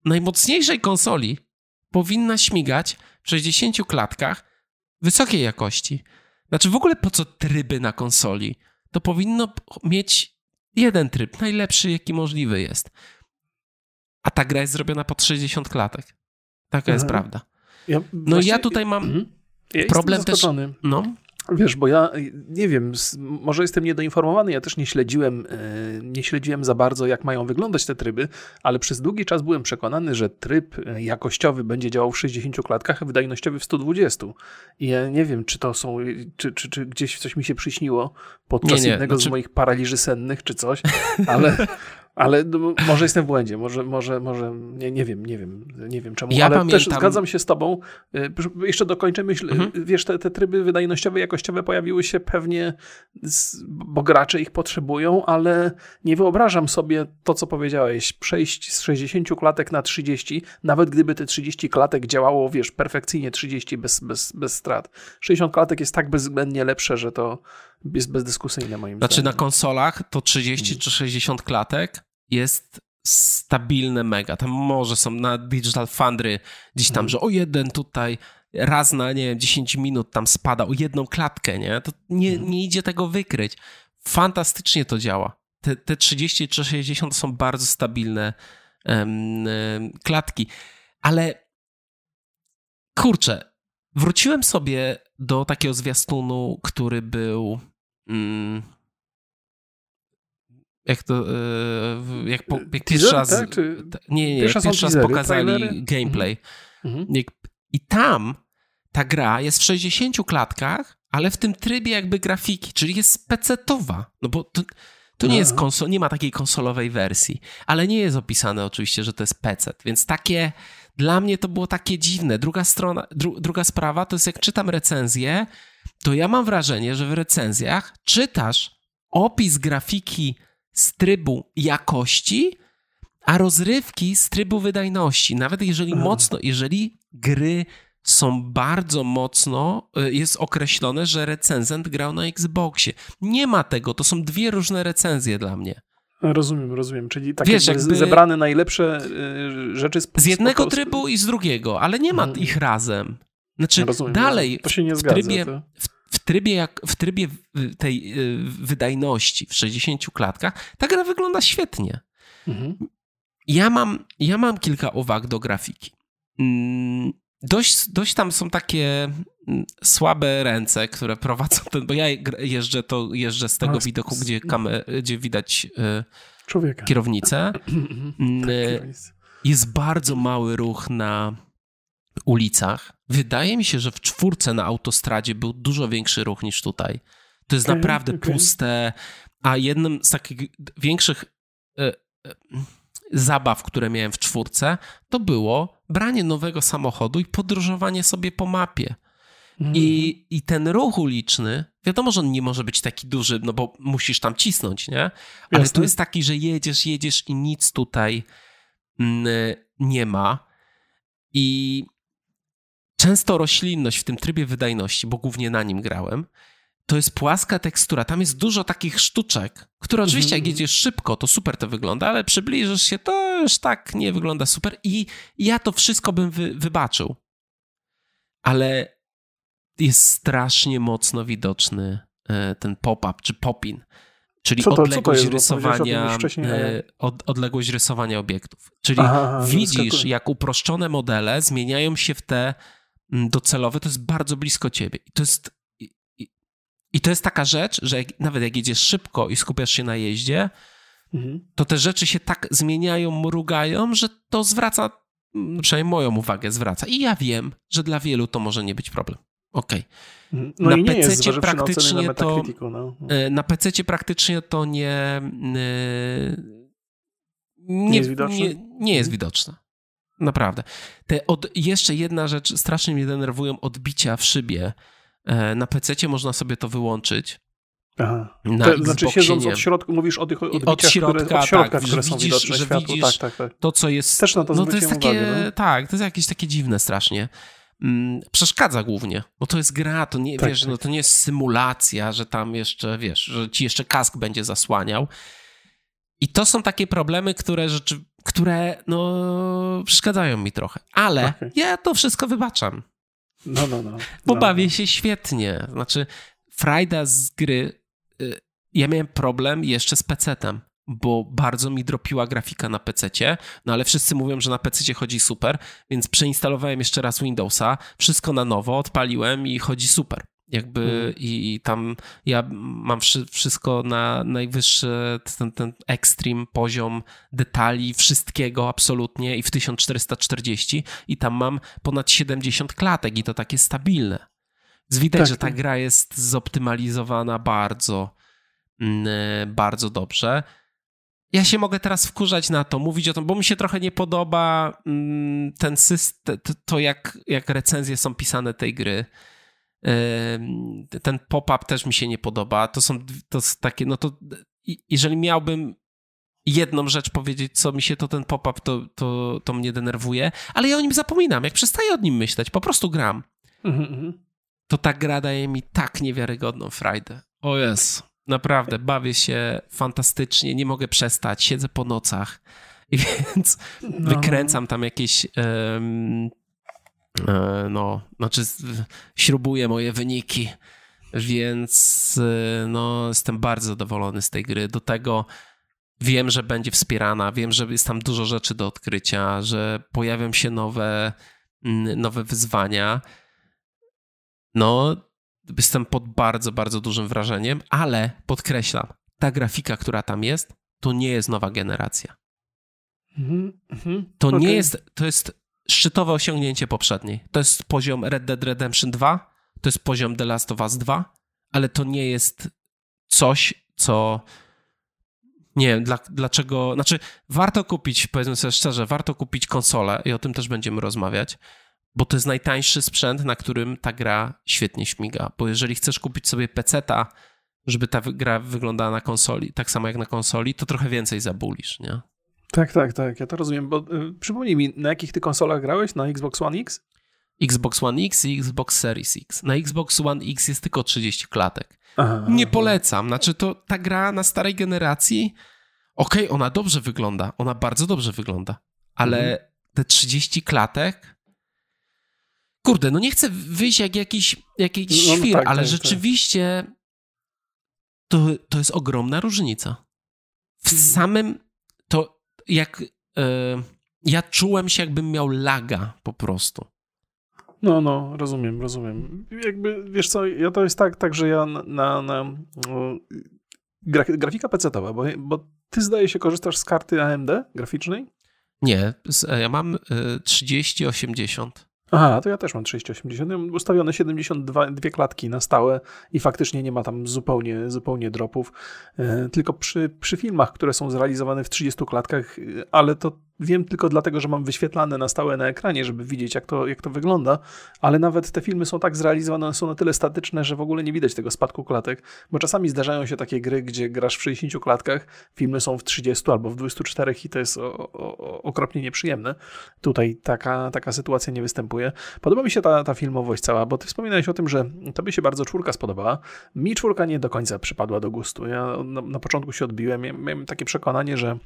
najmocniejszej konsoli powinna śmigać w 60 klatkach wysokiej jakości. Znaczy w ogóle po co tryby na konsoli? To powinno mieć jeden tryb, najlepszy jaki możliwy jest. A ta gra jest zrobiona pod 60 klatek. Taka jest prawda. Ja no właśnie, ja tutaj mam mhm. ja problem też. No. Wiesz, bo ja nie wiem, może jestem niedoinformowany, ja też nie śledziłem, e, nie śledziłem za bardzo, jak mają wyglądać te tryby, ale przez długi czas byłem przekonany, że tryb e, jakościowy będzie działał w 60 klatkach, a wydajnościowy w 120. I ja nie wiem, czy to są, czy, czy, czy gdzieś coś mi się przyśniło podczas nie, nie. jednego znaczy... z moich paraliży sennych, czy coś, ale, [laughs] Ale no, może jestem w błędzie, może, może, może nie, nie wiem, nie wiem, nie wiem czemu, ja ale pamiętam... też zgadzam się z tobą. Y, jeszcze dokończę myśl, mhm. Y, wiesz, te, te tryby wydajnościowe, jakościowe pojawiły się pewnie, z, bo gracze ich potrzebują, ale nie wyobrażam sobie to, co powiedziałeś, przejść z 60 klatek na 30, nawet gdyby te 30 klatek działało, wiesz, perfekcyjnie 30 bez, bez, bez strat. 60 klatek jest tak bezwzględnie lepsze, że to jest bezdyskusyjne moim znaczy, zdaniem. Znaczy na konsolach to 30 czy 60 klatek jest stabilne mega. Tam może są na Digital Foundry gdzieś tam, mm. że o jeden tutaj raz na, nie wiem, 10 minut tam spada o jedną klatkę, nie? To nie, mm. nie idzie tego wykryć. Fantastycznie to działa. Te, te 30 czy 60 są bardzo stabilne um, klatki. Ale kurczę, wróciłem sobie do takiego zwiastunu, który był... Um, jak to, e, jak, po, jak pierwszy raz, tak? Czy... nie, nie, pierwszy, pierwszy raz pokazali trailery? gameplay. Mhm. mhm. I tam ta gra jest w 60 klatkach, ale w tym trybie jakby grafiki, czyli jest pecetowa. No bo to, to nie jest konsol, nie ma takiej konsolowej wersji, ale nie jest opisane oczywiście, że to jest PC, więc takie, dla mnie to było takie dziwne. Druga strona, dru, druga sprawa to jest jak czytam recenzję, to ja mam wrażenie, że w recenzjach czytasz opis grafiki z trybu jakości, a rozrywki z trybu wydajności. Nawet jeżeli Aha. mocno, jeżeli gry są bardzo mocno, y, jest określone, że recenzent grał na Xboxie. Nie ma tego, to są dwie różne recenzje dla mnie. Rozumiem, rozumiem. Czyli tak Wiesz, jakby zebrane najlepsze y, rzeczy z Z jednego trybu i z drugiego, ale nie ma mhm. ich razem. Znaczy, rozumiem, dalej to się nie w, zgadza, trybie, to... w, w trybie, jak, w trybie tej y, wydajności w 60 klatkach ta gra wygląda świetnie. Mhm. Ja, mam, ja mam kilka uwag do grafiki. Mm, dość, dość tam są takie mm, słabe ręce, które prowadzą ten, bo ja jeżdżę to jeżdżę z tego A, widoku, gdzie, kamer, gdzie widać y, Człowieka. kierownicę. [clears throat] Mm, tak, y, jest bardzo mały ruch na ulicach. Wydaje mi się, że w czwórce na autostradzie był dużo większy ruch niż tutaj. To jest okay, naprawdę okay. puste, a jednym z takich większych e, e, zabaw, które miałem w czwórce, to było branie nowego samochodu i podróżowanie sobie po mapie. Mm. I, I ten ruch uliczny, wiadomo, że on nie może być taki duży, no bo musisz tam cisnąć, nie? Ale Jasne. to jest taki, że jedziesz, jedziesz i nic tutaj mm, nie ma. I często roślinność w tym trybie wydajności, bo głównie na nim grałem, to jest płaska tekstura. Tam jest dużo takich sztuczek, które oczywiście jak mhm. jedziesz szybko, to super to wygląda, ale przybliżysz się, to już tak nie wygląda super i ja to wszystko bym wy, wybaczył. Ale jest strasznie mocno widoczny e, ten pop-up czy pop-in. Czyli to, odległość rysowania, e, od, odległość rysowania obiektów. Czyli Aha, widzisz, jak uproszczone modele zmieniają się w te mm, docelowe, to jest bardzo blisko ciebie. I to jest, i, i to jest taka rzecz, że jak, nawet jak jedziesz szybko i skupiasz się na jeździe, mhm. to te rzeczy się tak zmieniają, mrugają, że to zwraca, mm, przynajmniej moją uwagę zwraca. I ja wiem, że dla wielu to może nie być problem. Okej. Okay. No na PC praktycznie na to no. E, na PC praktycznie to nie e, nie, nie jest widoczne. Nie, nie jest widoczne. Naprawdę. Te od, jeszcze jedna rzecz, strasznie mnie denerwują odbicia w szybie. E, na PC można sobie to wyłączyć. Aha. Na Te, znaczy siedząc od środka, mówisz o tych odbiciach, od środka, które, od środka, tak, które są widzisz, widoczne że światło. Widzisz tak, tak, tak. To, co jest... Też na to no, to jest takie, uwagę, no? Tak, to jest jakieś takie dziwne strasznie. Mm, przeszkadza głównie, bo to jest gra, to nie, tak, wiesz, tak. No, to nie jest symulacja, że tam jeszcze, wiesz, że ci jeszcze kask będzie zasłaniał. I to są takie problemy, które rzeczy, które no przeszkadzają mi trochę, ale okay. ja to wszystko wybaczam. No, no, no. Bo no, bawię no. się świetnie. Znaczy, frajda z gry, y, ja miałem problem jeszcze z pecetem bo bardzo mi dropiła grafika na PC, no ale wszyscy mówią, że na PC chodzi super, więc przeinstalowałem jeszcze raz Windowsa, wszystko na nowo, odpaliłem i chodzi super. Jakby hmm. i, i, tam ja mam wszystko na najwyższy, ten, ten extreme poziom detali, wszystkiego absolutnie i w 1440 i tam mam ponad 70 klatek i to takie stabilne. Więc widać, tak, że ta tak. gra jest zoptymalizowana bardzo, mm, bardzo dobrze ja się mogę teraz wkurzać na to, mówić o tym, bo mi się trochę nie podoba mm, ten system, to jak, jak recenzje są pisane tej gry. Ten pop-up też mi się nie podoba. To są, to takie, no to jeżeli miałbym jedną rzecz powiedzieć, co mi się to ten pop-up, to, to, to mnie denerwuje, ale ja o nim zapominam. Jak przestaję o nim myśleć, po prostu gram. Mhm, mhm. To ta gra daje mi tak niewiarygodną frajdę. O jest. Naprawdę, bawię się fantastycznie, nie mogę przestać, siedzę po nocach, i [laughs] więc no. wykręcam tam jakieś um, no, znaczy śrubuję moje wyniki, więc e, no, jestem bardzo zadowolony z tej gry. Do tego wiem, że będzie wspierana, wiem, że jest tam dużo rzeczy do odkrycia, że pojawią się nowe, nowe wyzwania. No, Jestem pod bardzo, bardzo dużym wrażeniem, ale podkreślam, ta grafika, która tam jest, to nie jest nowa generacja. Mhm, mhm, to okay. nie jest, to jest szczytowe osiągnięcie poprzedniej. To jest poziom Red Dead Redemption 2, to jest poziom The Last of Us 2, ale to nie jest coś, co nie wiem, dla, dlaczego, znaczy warto kupić, powiedzmy sobie szczerze, warto kupić konsolę i o tym też będziemy rozmawiać, bo to jest najtańszy sprzęt, na którym ta gra świetnie śmiga. Bo jeżeli chcesz kupić sobie peceta, żeby ta gra wyglądała na konsoli, tak samo jak na konsoli, to trochę więcej zabulisz, nie? Tak, tak, tak, ja to rozumiem, bo y, przypomnij mi, na jakich ty konsolach grałeś? Na Xbox One X? Xbox One X i Xbox Series X. Na Xbox One X jest tylko 30 klatek. Aha, Nie polecam, znaczy to ta gra na starej generacji, okej, okay, ona dobrze wygląda, ona bardzo dobrze wygląda, ale mhm. te 30 klatek kurde, no nie chcę wyjść jak jakiś, jakiś no, no świr, tak, ale tak, rzeczywiście tak. To, to jest ogromna różnica. W mhm. samym, jak e, ja czułem się jakbym miał laga po prostu. No, no, rozumiem, rozumiem. Jakby, wiesz co, ja to jest tak, tak że ja na, na, na no, grafika PC-towa, bo, bo ty zdaje się korzystasz z karty AMD graficznej? Nie, ja mam 3080. Aha, to ja też mam 3080. Mam ustawione 72 dwie klatki na stałe i faktycznie nie ma tam zupełnie, zupełnie dropów. E, tylko przy, przy filmach, które są zrealizowane w 30 klatkach, ale to Wiem tylko dlatego, że mam wyświetlane na stałe na ekranie, żeby widzieć, jak to, jak to wygląda, ale nawet te filmy są tak zrealizowane, są na tyle statyczne, że w ogóle nie widać tego spadku klatek, bo czasami zdarzają się takie gry, gdzie grasz w 60 klatkach, filmy są w 30 albo w 24 i to jest o, o, okropnie nieprzyjemne. Tutaj taka, taka sytuacja nie występuje. Podoba mi się ta, ta filmowość cała, bo ty wspominałeś o tym, że tobie się bardzo czwórka spodobała. Mi czwórka nie do końca przypadła do gustu. Ja na, na początku się odbiłem, miałem takie przekonanie, że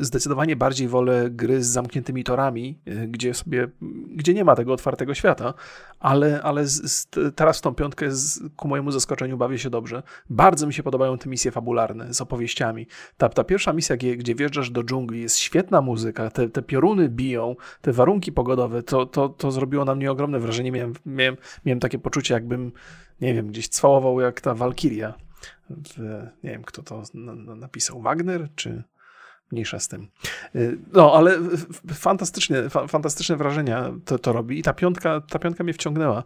zdecydowanie bardziej wolę gry z zamkniętymi torami, e, gdzie sobie, gdzie nie ma tego otwartego świata, ale, ale z, z, teraz w tą piątkę z, ku mojemu zaskoczeniu bawię się dobrze. Bardzo mi się podobają te misje fabularne z opowieściami. Ta, ta pierwsza misja, gdzie, gdzie wjeżdżasz do dżungli, jest świetna muzyka, te, te pioruny biją, te warunki pogodowe, to, to, to zrobiło na mnie ogromne wrażenie. Miałem, miałem, miałem takie poczucie, jakbym, nie wiem, gdzieś cwałował jak ta Walkiria. Nie wiem, kto to napisał, Wagner czy mniejsza z tym. Y, no, ale fantastycznie, fantastyczne wrażenia to, to robi i ta piątka, ta piątka mnie wciągnęła.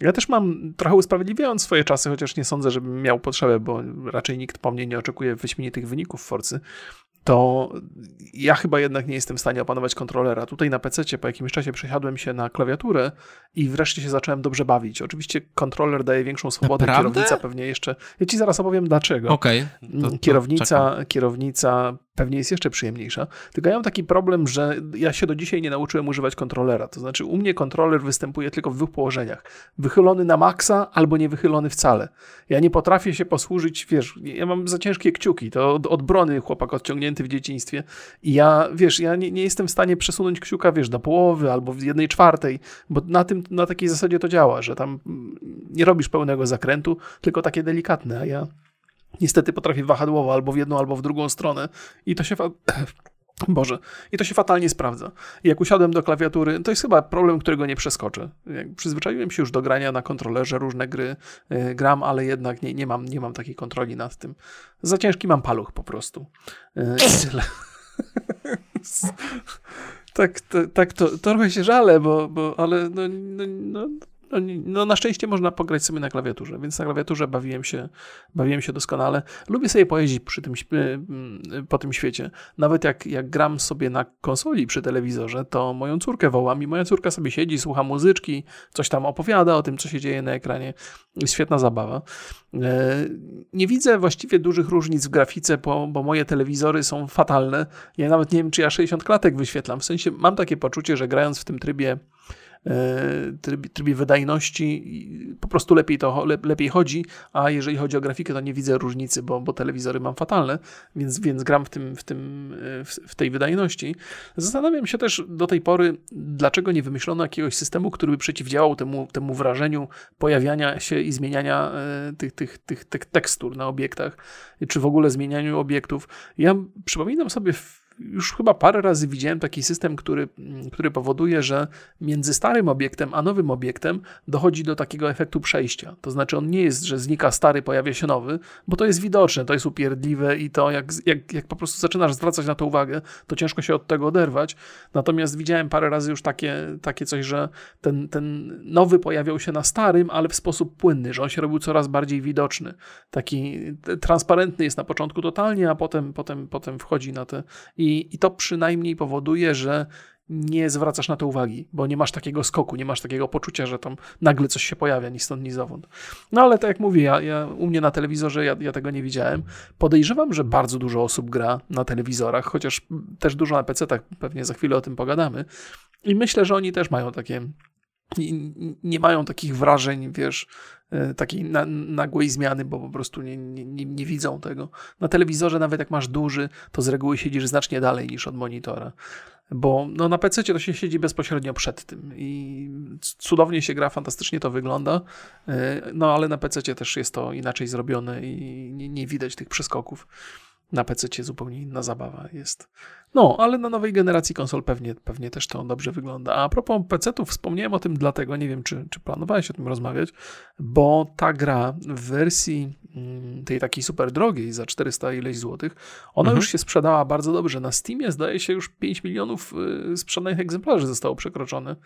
Ja też mam, trochę usprawiedliwiając swoje czasy, chociaż nie sądzę, żebym miał potrzebę, bo raczej nikt po mnie nie oczekuje wyśmienitych wyników w Forcy, to ja chyba jednak nie jestem w stanie opanować kontrolera. Tutaj na PC po jakimś czasie przesiadłem się na klawiaturę i wreszcie się zacząłem dobrze bawić. Oczywiście kontroler daje większą swobodę, Naprawdę? kierownica pewnie jeszcze. Ja ci zaraz opowiem dlaczego. Okay, kierownica, kierownica pewnie jest jeszcze przyjemniejsza. Tylko ja mam taki problem, że ja się do dzisiaj nie nauczyłem używać kontrolera. To znaczy, u mnie kontroler występuje tylko w dwóch położeniach: wychylony na maksa albo nie wychylony wcale. Ja nie potrafię się posłużyć, wiesz, ja mam za ciężkie kciuki. To od, od brony chłopak odciągnięty w dzieciństwie. I ja, wiesz, ja nie, nie jestem w stanie przesunąć kciuka, wiesz, do połowy albo w jednej czwartej, bo na tym, na takiej zasadzie to działa, że tam nie robisz pełnego zakrętu, tylko takie delikatne, a ja niestety potrafię wahadłowo albo w jedną, albo w drugą stronę i to się... [clears throat] Boże, i to się fatalnie sprawdza. I jak usiadłem do klawiatury, to jest chyba problem, którego nie przeskoczę. Przyzwyczaiłem się już do grania na kontrolerze, różne gry y, gram, ale jednak nie, nie, mam, nie mam takiej kontroli nad tym. Za ciężki mam paluch po prostu. Y, tyle. [laughs] tak, to, tak to trochę się żalę, bo, bo ale no, no, no no, no, na szczęście można pograć sobie na klawiaturze, więc na klawiaturze bawiłem się, bawiłem się doskonale. Lubię sobie pojeździć przy tym, e, po tym świecie. Nawet jak, jak gram sobie na konsoli przy telewizorze, to moją córkę wołam i moja córka sobie siedzi, słucha muzyczki, coś tam opowiada o tym, co się dzieje na ekranie. Świetna zabawa. E, nie widzę właściwie dużych różnic w grafice, bo, bo moje telewizory są fatalne. Ja nawet nie wiem, czy ja 60 klatek wyświetlam. W sensie mam takie poczucie, że grając w tym trybie trybie, trybie wydajności po prostu lepiej to lepiej chodzi, a jeżeli chodzi o grafikę, to nie widzę różnicy, bo, bo telewizory mam fatalne, więc, więc gram w, tym, w, tym, e, w, w tej wydajności. Zastanawiam się też do tej pory, dlaczego nie wymyślono jakiegoś systemu, który by przeciwdziałał temu, temu wrażeniu pojawiania się i zmieniania e, tych, tych, tych, tych tekstur na obiektach, czy w ogóle zmienianiu obiektów. Ja przypominam sobie już chyba parę razy widziałem taki system, który, który powoduje, że między starym obiektem a nowym obiektem dochodzi do takiego efektu przejścia. To znaczy, on nie jest, że znika stary, pojawia się nowy, bo to jest widoczne, to jest upierdliwe i to, jak, jak, jak po prostu zaczynasz zwracać na to uwagę, to ciężko się od tego oderwać. Natomiast widziałem parę razy już takie, takie coś, że ten, ten nowy pojawiał się na starym, ale w sposób płynny, że on się robił coraz bardziej widoczny. Taki transparentny jest na początku totalnie, a potem, potem, potem wchodzi na te. I i, to przynajmniej powoduje, że nie zwracasz na to uwagi, bo nie masz takiego skoku, nie masz takiego poczucia, że tam nagle coś się pojawia, ni stąd, ni zowąd. No ale tak jak mówię, ja, ja u mnie na telewizorze ja, ja, tego nie widziałem. Podejrzewam, że bardzo dużo osób gra na telewizorach, chociaż też dużo na PC, tak pewnie za chwilę o tym pogadamy. I myślę, że oni też mają takie nie mają takich wrażeń, wiesz, e, takiej na, nagłej zmiany, bo po prostu nie, nie, nie, widzą tego. Na telewizorze, nawet jak masz duży, to z reguły siedzisz znacznie dalej niż od monitora. bo no, na PC to się siedzi bezpośrednio przed tym i cudownie się gra, fantastycznie to wygląda, e, no ale na PC też jest to inaczej zrobione i nie, nie widać tych przeskoków. Na PC zupełnie inna zabawa jest. No, ale na nowej generacji konsol pewnie, pewnie też to dobrze wygląda. A, a propos PC-ów, wspomniałem o tym dlatego, nie wiem, czy, czy planowałeś o tym rozmawiać, bo ta gra w wersji mm, tej takiej super drogiej za 400 ileś złotych, ona mhm. już się sprzedała bardzo dobrze. Na Steamie zdaje się już 5 milionów y, sprzedanych egzemplarzy zostało przekroczone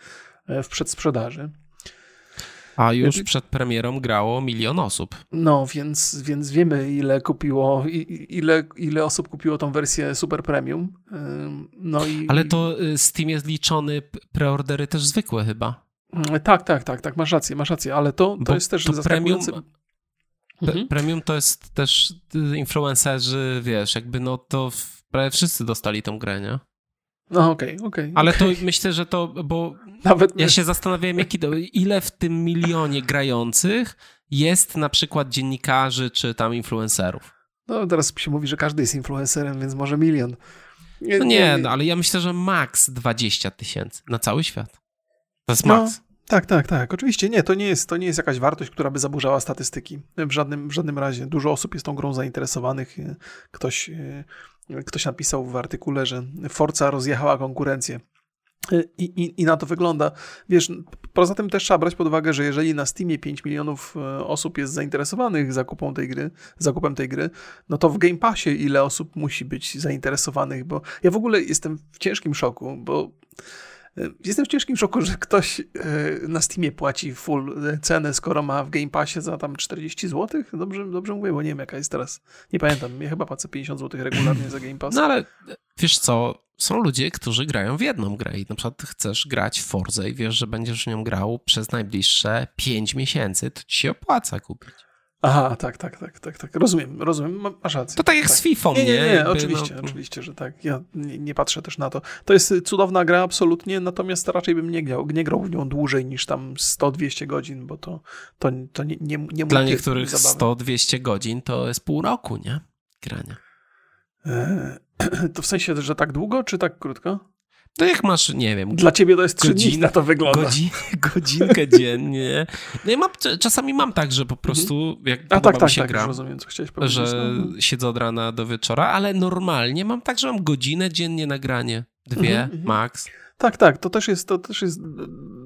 e, w przedsprzedaży. A już przed premierą grało milion osób. No, więc, więc wiemy, ile kupiło, ile, ile osób kupiło tą wersję Super Premium. No i, Ale to y, Steam jest liczony preordery też zwykłe chyba. Mm, tak, tak, tak, tak, masz rację, masz rację, ale to, to jest też to zaskakujące. Premium, mhm. premium to jest też y, influencerzy, wiesz, jakby no to prawie wszyscy dostali tą grę, nie? No okej, okay, okej. Okay, Ale okay. to myślę, że to, bo [laughs] Nawet ja się zastanawiałem, jaki, ile w tym milionie grających jest na przykład dziennikarzy czy tam influencerów. No teraz się mówi, że każdy jest influencerem, więc może milion. Nie, no nie, no, ale ja myślę, że maks 20 tysięcy na cały świat. To jest maks. No, tak, tak, tak. Oczywiście nie, to nie jest, to nie jest jakaś wartość, która by zaburzała statystyki. W żadnym, w żadnym razie. Dużo osób jest tą grą zainteresowanych. Ktoś Ktoś napisał w artykule, że Forza rozjechała konkurencję. I, i, I na to wygląda. Wiesz, poza tym też trzeba brać pod uwagę, że jeżeli na Steamie 5 milionów e, osób jest zainteresowanych zakupem tej gry, zakupem tej gry, no to w Game Passie ile osób musi być zainteresowanych, bo ja w ogóle jestem w ciężkim szoku, bo jestem w ciężkim szoku, że ktoś e, na Steamie płaci full cenę, skoro ma w Game Passie za tam 40 zł. Dobrze, dobrze mówię, bo nie wiem jaka jest teraz. Nie pamiętam. Ja chyba płacę 50 zł regularnie za Game Pass. No ale wiesz co, są ludzie, którzy grają w jedną grę i na przykład chcesz grać w Forza i wiesz, że będziesz w nią grał przez najbliższe 5 miesięcy, to ci się opłaca kupić. Aha, tak, tak, tak, tak, tak. Rozumiem, rozumiem, masz rację. To tak jak tak. z FIFA, nie? Nie, nie, nie oczywiście, no... oczywiście, że tak. Ja nie, nie, patrzę też na to. To jest cudowna gra, absolutnie, natomiast raczej bym nie grał, nie grał w nią dłużej niż tam 100-200 godzin, bo to, to, to nie, nie, nie Dla niektórych 100-200 godzin to jest pół roku, nie? Grania. Eee, [clears throat] to w sensie, że tak długo, czy tak krótko? To jak masz, nie wiem. Dla ciebie to jest trzy dni, na to wygląda. Godzin, [laughs] godzinkę dziennie. No ja mam, czasami mam tak, że po prostu jak A tak, tak, się tak, gra, rozumiem, co chciałeś powiedzieć. Że no. siedzę od rana do wieczora, ale normalnie mam tak, że mam godzinę dziennie nagranie. Dwie, mhm, mhm. max. Tak, tak, to też jest, to też jest,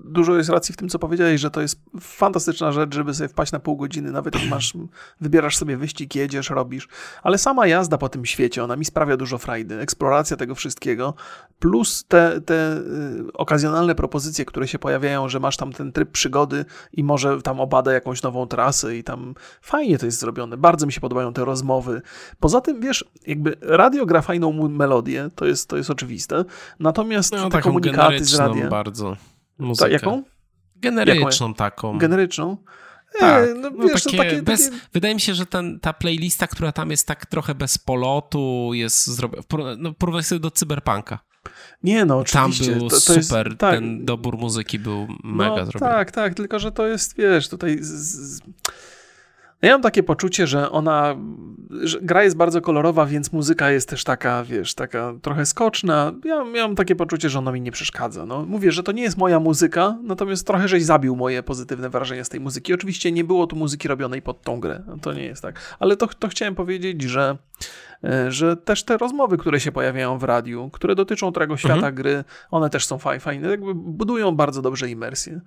dużo jest racji w tym, co powiedziałeś, że to jest fantastyczna rzecz, żeby sobie wpaść na pół godziny, nawet jak masz, [clears throat] wybierasz sobie wyścig, jedziesz, robisz, ale sama jazda po tym świecie, ona mi sprawia dużo frajdy, eksploracja tego wszystkiego, plus te, te y, okazjonalne propozycje, które się pojawiają, że masz tam ten tryb przygody i może tam obada jakąś nową trasę i tam fajnie to jest zrobione, bardzo mi się podobają te rozmowy. Poza tym, wiesz, jakby radio gra fajną melodię, to jest, to jest oczywiste, natomiast no, te komunikaty z radia... bardzo muzykę. Ta, jaką? Generyczną taką. Generyczną? Tak, no, no wiesz, takie, takie, bez, takie... Wydaje mi się, że ten, ta playlista, która tam jest tak trochę bez polotu, jest zrobiona. No, porównaj sobie do cyberpunka. Nie no, oczywiście. Tam był to, to super, jest, tak, ten dobór muzyki był mega no, zrobiony. Tak, tak, tylko że to jest, wiesz, tutaj... Z, z ja mam takie poczucie, że ona, że gra jest bardzo kolorowa, więc muzyka jest też taka, wiesz, taka trochę skoczna. Ja miałem takie poczucie, że ona mi nie przeszkadza. No, mówię, że to nie jest moja muzyka, natomiast trochę żeś zabił moje pozytywne wrażenia z tej muzyki. Oczywiście nie było tu muzyki robionej pod tą grę, to nie jest tak. Ale to, to chciałem powiedzieć, że że też te rozmowy, które się pojawiają w radiu, które dotyczą tego świata mhm. gry, one też są fajne, jakby budują bardzo dobrze imersję.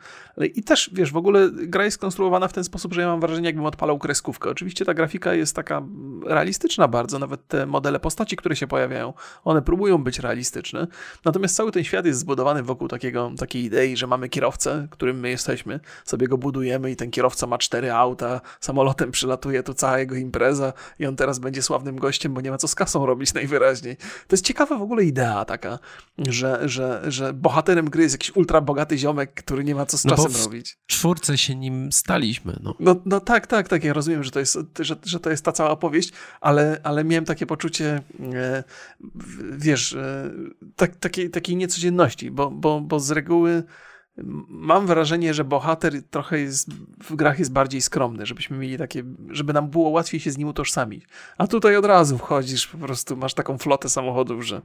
I też, wiesz, w ogóle gra jest skonstruowana w ten sposób, że ja mam wrażenie, jakbym odpalał kreskówkę. Oczywiście ta grafika jest taka realistyczna bardzo, nawet te modele postaci, które się pojawiają, one próbują być realistyczne, natomiast cały ten świat jest zbudowany wokół takiego, takiej idei, że mamy kierowcę, którym my jesteśmy, sobie go budujemy i ten kierowca ma cztery auta, samolotem przylatuje tu cała jego impreza i on teraz będzie sławnym gościem, bo nie ma co z kasą robić najwyraźniej. To jest ciekawa w ogóle idea taka, że, że, że bohaterem gry jest jakiś ultra bogaty ziomek, który nie ma co z no czasem robić. W czwórce się nim staliśmy. No. No, no tak, tak, tak. Ja rozumiem, że to jest, że, że to jest ta cała opowieść, ale, ale miałem takie poczucie, e, wiesz, e, tak, takiej, takiej niecodzienności, bo, bo, bo z reguły mam wrażenie, że bohater trochę jest, w grach jest bardziej skromny, żebyśmy mieli takie, żeby nam było łatwiej się z nim utożsamić. A tutaj od razu wchodzisz, po prostu masz taką flotę samochodów, że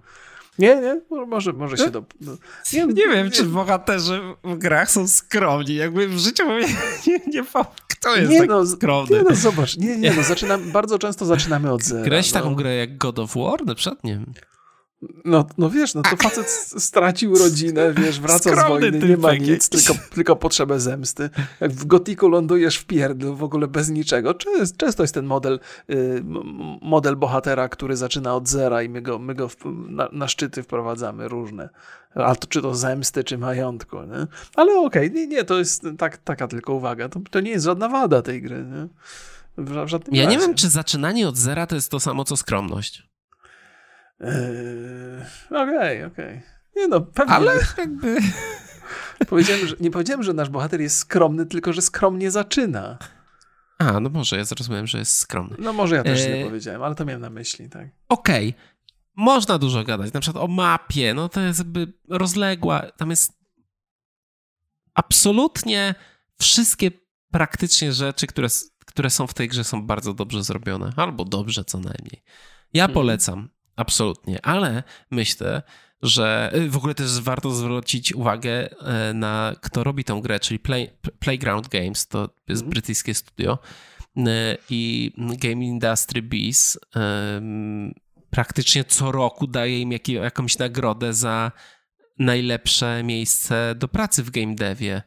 nie, nie, może, może się do... No, nie, nie wiem, czy bohaterzy w grach są skromni. Jakby w życiu nie, nie, nie kto jest nie, tak no, skromny. Nie, no zobacz, nie, nie, no [laughs] zaczynam, bardzo często zaczynamy od zera. Grałeś no. taką grę jak God of War? Na przykład, nie wiem. No, no wiesz, no to facet stracił rodzinę, wiesz, wraca z wojny, nie ma nic, tylko, tylko potrzebę zemsty. Jak w Gotiku lądujesz w pierdlu, w ogóle bez niczego. Często, często jest ten model, y, model bohatera, który zaczyna od zera i my go, my go na, na szczyty wprowadzamy różne. A to, czy to zemsty, czy majątku, nie? Ale okej, okay, nie, nie, to jest tak, taka tylko uwaga. To, to nie jest żadna wada tej gry, nie? W, w ja razie. nie wiem, czy zaczynanie od zera to jest to samo, co skromność. Eee, okej, okej. Okay, Nie no, pewnie. Ale [laughs] jakby... powiedziałem, że, nie powiedziałem, że nasz bohater jest skromny, tylko że skromnie zaczyna. A, no może, ja zrozumiałem, że jest skromny. No może ja też eee... nie powiedziałem, ale to miałem na myśli, tak. Okej. Okay. Można dużo gadać, na przykład o mapie, no to jest jakby rozległa, tam jest absolutnie wszystkie praktycznie rzeczy, które, które są w tej grze są bardzo dobrze zrobione, albo dobrze co najmniej. Ja mhm. polecam. Absolutnie, ale myślę, że y, w ogóle też warto zwrócić uwagę e, na kto robi tę grę, czyli Play, Playground Games, to jest mm. brytyjskie studio e, i Game Industry Bees praktycznie co roku daje im jakąś nagrodę za najlepsze miejsce do pracy w game devie.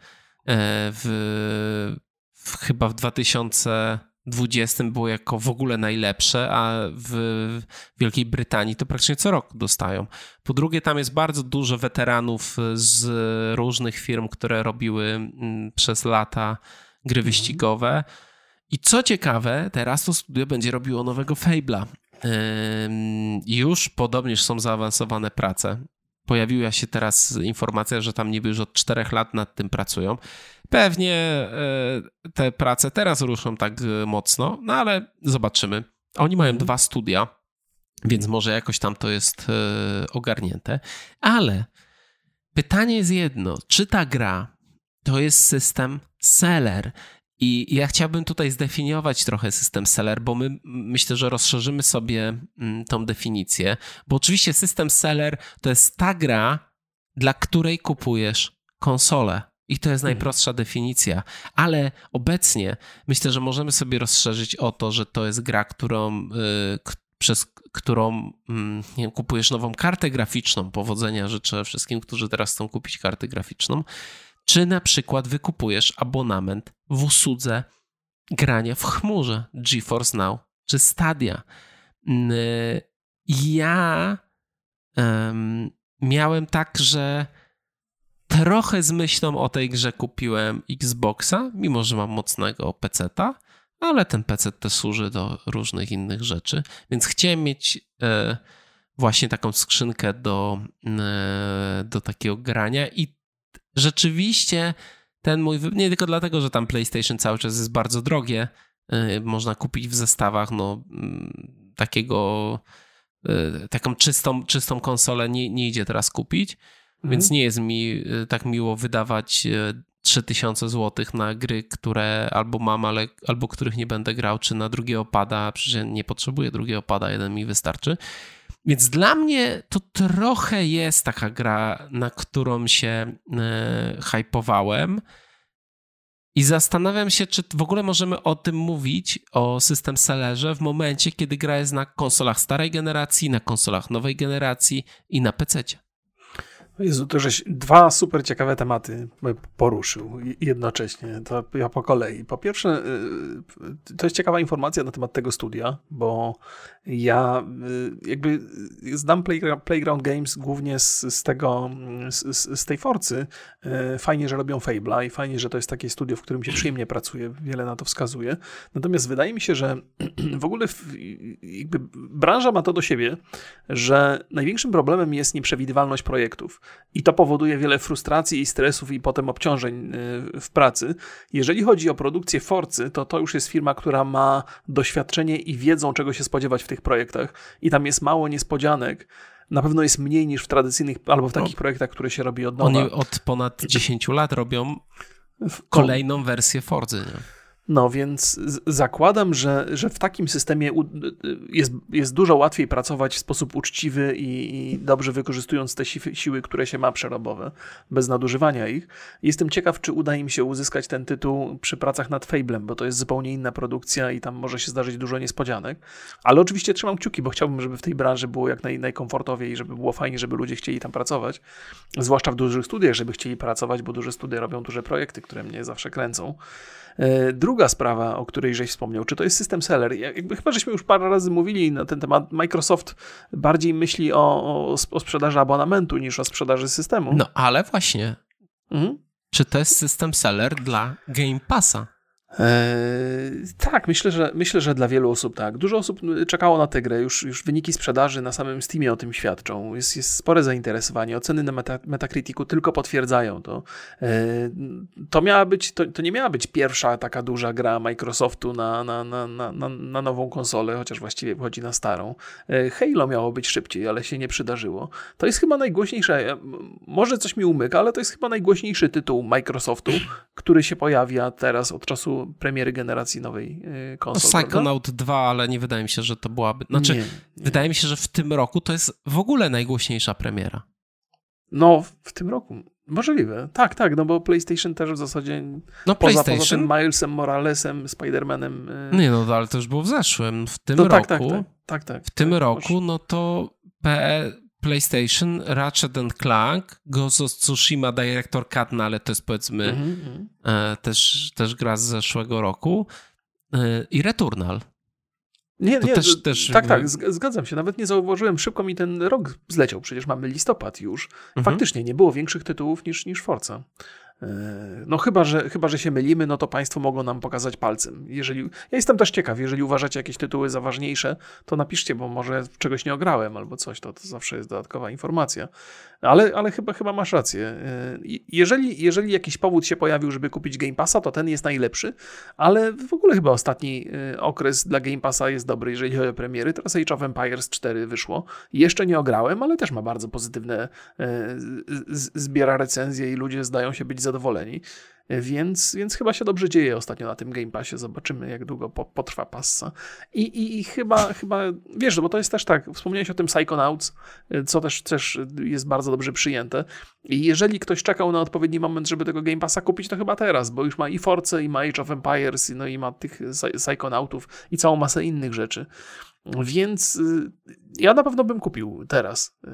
W, w, chyba w 2000 20 było jako w ogóle najlepsze, a w Wielkiej Brytanii to praktycznie co rok dostają. Po drugie, tam jest bardzo dużo weteranów z różnych firm, które robiły mm, przez lata gry mhm. wyścigowe. I co ciekawe, teraz to studio będzie robiło nowego Fable'a. Już podobnież są zaawansowane prace. Pojawiła się teraz informacja, że tam niby już od czterech lat nad tym pracują. Pewnie e, te prace teraz ruszą tak e, mocno, no ale zobaczymy. Oni mają mhm. dwa studia, więc może jakoś tam to jest e, ogarnięte. Ale pytanie jest jedno: czy ta gra to jest system seller? I ja chciałbym tutaj zdefiniować trochę system seller, bo my myślę, że rozszerzymy sobie tą definicję. Bo oczywiście system seller to jest ta gra, dla której kupujesz konsolę. I to jest mhm. najprostsza definicja, ale obecnie myślę, że możemy sobie rozszerzyć o to, że to jest gra, którą, yy, przez którą yy, wiem, kupujesz nową kartę graficzną. Powodzenia życzę wszystkim, którzy teraz chcą kupić kartę graficzną. Czy na przykład wykupujesz abonament w usłudze grania w chmurze GeForce Now czy Stadia. Ja miałem tak, że trochę z myślą o tej grze kupiłem Xboxa, mimo że mam mocnego PC-ta, ale ten PC też służy do różnych innych rzeczy, więc chciałem mieć e, właśnie taką skrzynkę do, e, do takiego grania i rzeczywiście ten mój, nie tylko dlatego, że tam PlayStation cały czas jest bardzo drogie, e, można kupić w zestawach no, mm, takiego taką czystą, czystą konsolę nie, nie idzie teraz kupić, Mhm. Więc nie jest mi y, tak miło wydawać 3000 y, zł na gry, które albo mam, ale, albo których nie będę grał, czy na drugiego pada. Przecież nie potrzebuję drugiego pada, jeden mi wystarczy. Więc dla mnie to trochę jest taka gra, na którą się e, hypowałem. I zastanawiam się, czy w ogóle możemy o tym mówić, o system sellerze, w momencie, kiedy gra jest na konsolach starej generacji, na konsolach nowej generacji i na PC. Jezu, to żeś dwa super ciekawe tematy poruszył jednocześnie. To ja po kolei. Po pierwsze, y, to jest ciekawa informacja na temat tego studia, bo ja y, jakby znam Playground Games głównie z, z tego, z, z, tej Forcy. Y, fajnie, że robią Fable'a i fajnie, że to jest takie studio, w którym się przyjemnie pracuje. Wiele na to wskazuje. Natomiast wydaje mi się, że [clears throat] w ogóle jakby branża ma to do siebie, że największym problemem jest nieprzewidywalność projektów. I to powoduje wiele frustracji i stresów i potem obciążeń y, w pracy. Jeżeli chodzi o produkcję Forcy, to to już jest firma, która ma doświadczenie i wiedzą, czego się spodziewać w tych projektach. I tam jest mało niespodzianek. na pewno jest mniej niż w tradycyjnych, albo w takich no. projektach, które się robi od nowa. Oni od ponad 10 lat robią kolejną wersję Forzy. Nie? No więc zakładam, że, że w takim systemie jest, jest dużo łatwiej pracować w sposób uczciwy i, i dobrze wykorzystując te si siły, które się ma przerobowe, bez nadużywania ich. Jestem ciekaw, czy uda im się uzyskać ten tytuł przy pracach nad Fablem, bo to jest zupełnie inna produkcja i tam może się zdarzyć dużo niespodzianek. Ale oczywiście trzymam kciuki, bo chciałbym, żeby w tej branży było jak naj, najkomfortowiej, żeby było fajnie, żeby ludzie chcieli tam pracować. Zwłaszcza w dużych studiach, żeby chcieli pracować, bo duże studia robią duże projekty, które mnie zawsze kręcą. E, druga sprawa, o której żeś wspomniał, czy to jest system seller? Jakby chyba żeśmy już parę razy mówili na ten temat. Microsoft bardziej myśli o, o, o sprzedaży abonamentu niż o sprzedaży systemu. No ale właśnie. Mhm. Czy to jest system seller dla Game Passa? Eee, tak, myślę że, myślę, że dla wielu osób tak. Dużo osób czekało na tę grę, już, już wyniki sprzedaży na samym Steamie o tym świadczą. Jest, jest spore zainteresowanie. Oceny na Meta, Metacriticu tylko potwierdzają to. Eee, to, miała być, to, to nie miała być pierwsza taka duża gra Microsoftu na, na, na, na, na nową konsolę, chociaż właściwie wychodzi na starą. Eee, Halo miało być szybciej, ale się nie przydarzyło. To jest chyba najgłośniejsze, może coś mi umyka, ale to jest chyba najgłośniejszy tytuł Microsoftu, który się pojawia teraz od czasu premiery generacji nowej y, konsol. No, Psychonaut 2, ale nie wydaje mi się, że to byłaby. Znaczy, nie, nie. wydaje mi się, że w tym roku to jest w ogóle najgłośniejsza premiera. No, w tym roku. Możliwe. Tak, tak, no bo PlayStation też w zasadzie no, poza, PlayStation... poza tym Milesem Moralesem, Spider-Manem. Yy... Nie, no ale to już było w zeszłym. W tym no, roku. Tak, tak, tak, tak, tak, w tym tak, roku, no to PE, PlayStation, Ratchet and Clank, Ghost of Tsushima Director Cut, no ale to jest powiedzmy mm -hmm. też, też gra z zeszłego roku e, i Returnal. Nie, to nie, też, też... tak, tak, zgadzam się. Nawet nie zauważyłem, szybko mi ten rok zleciał, przecież mamy listopad już. Mhm. Faktycznie nie było większych tytułów niż, niż Forza. No chyba że, chyba, że się mylimy, no to Państwo mogą nam pokazać palcem. Jeżeli, ja jestem też ciekaw, jeżeli uważacie jakieś tytuły za ważniejsze, to napiszcie, bo może czegoś nie ograłem albo coś, to, to zawsze jest dodatkowa informacja. Ale, ale chyba, chyba masz rację. Jeżeli, jeżeli jakiś powód się pojawił, żeby kupić Game Passa, to ten jest najlepszy, ale w ogóle chyba ostatni y, okres dla Game Passa jest dobry, jeżeli chodzi o premiery. Teraz Age of Empires 4 wyszło. Jeszcze nie ograłem, ale też ma bardzo pozytywne, y, zbiera recenzje i ludzie zdają się być zadowoleni. Więc, więc chyba się dobrze dzieje ostatnio na tym Game Passie. Zobaczymy, jak długo potrwa passa. I, i, i chyba, chyba, wiesz, no bo to jest też tak, wspomniałeś o tym Psychonauts, co też, też jest bardzo dobrze przyjęte. I jeżeli ktoś czekał na odpowiedni moment, żeby tego Game Passa kupić, to chyba teraz, bo już ma i Force, i ma Age of Empires, no i ma tych Psychonautów i całą masę innych rzeczy. Więc y, ja na pewno bym kupił teraz. Y,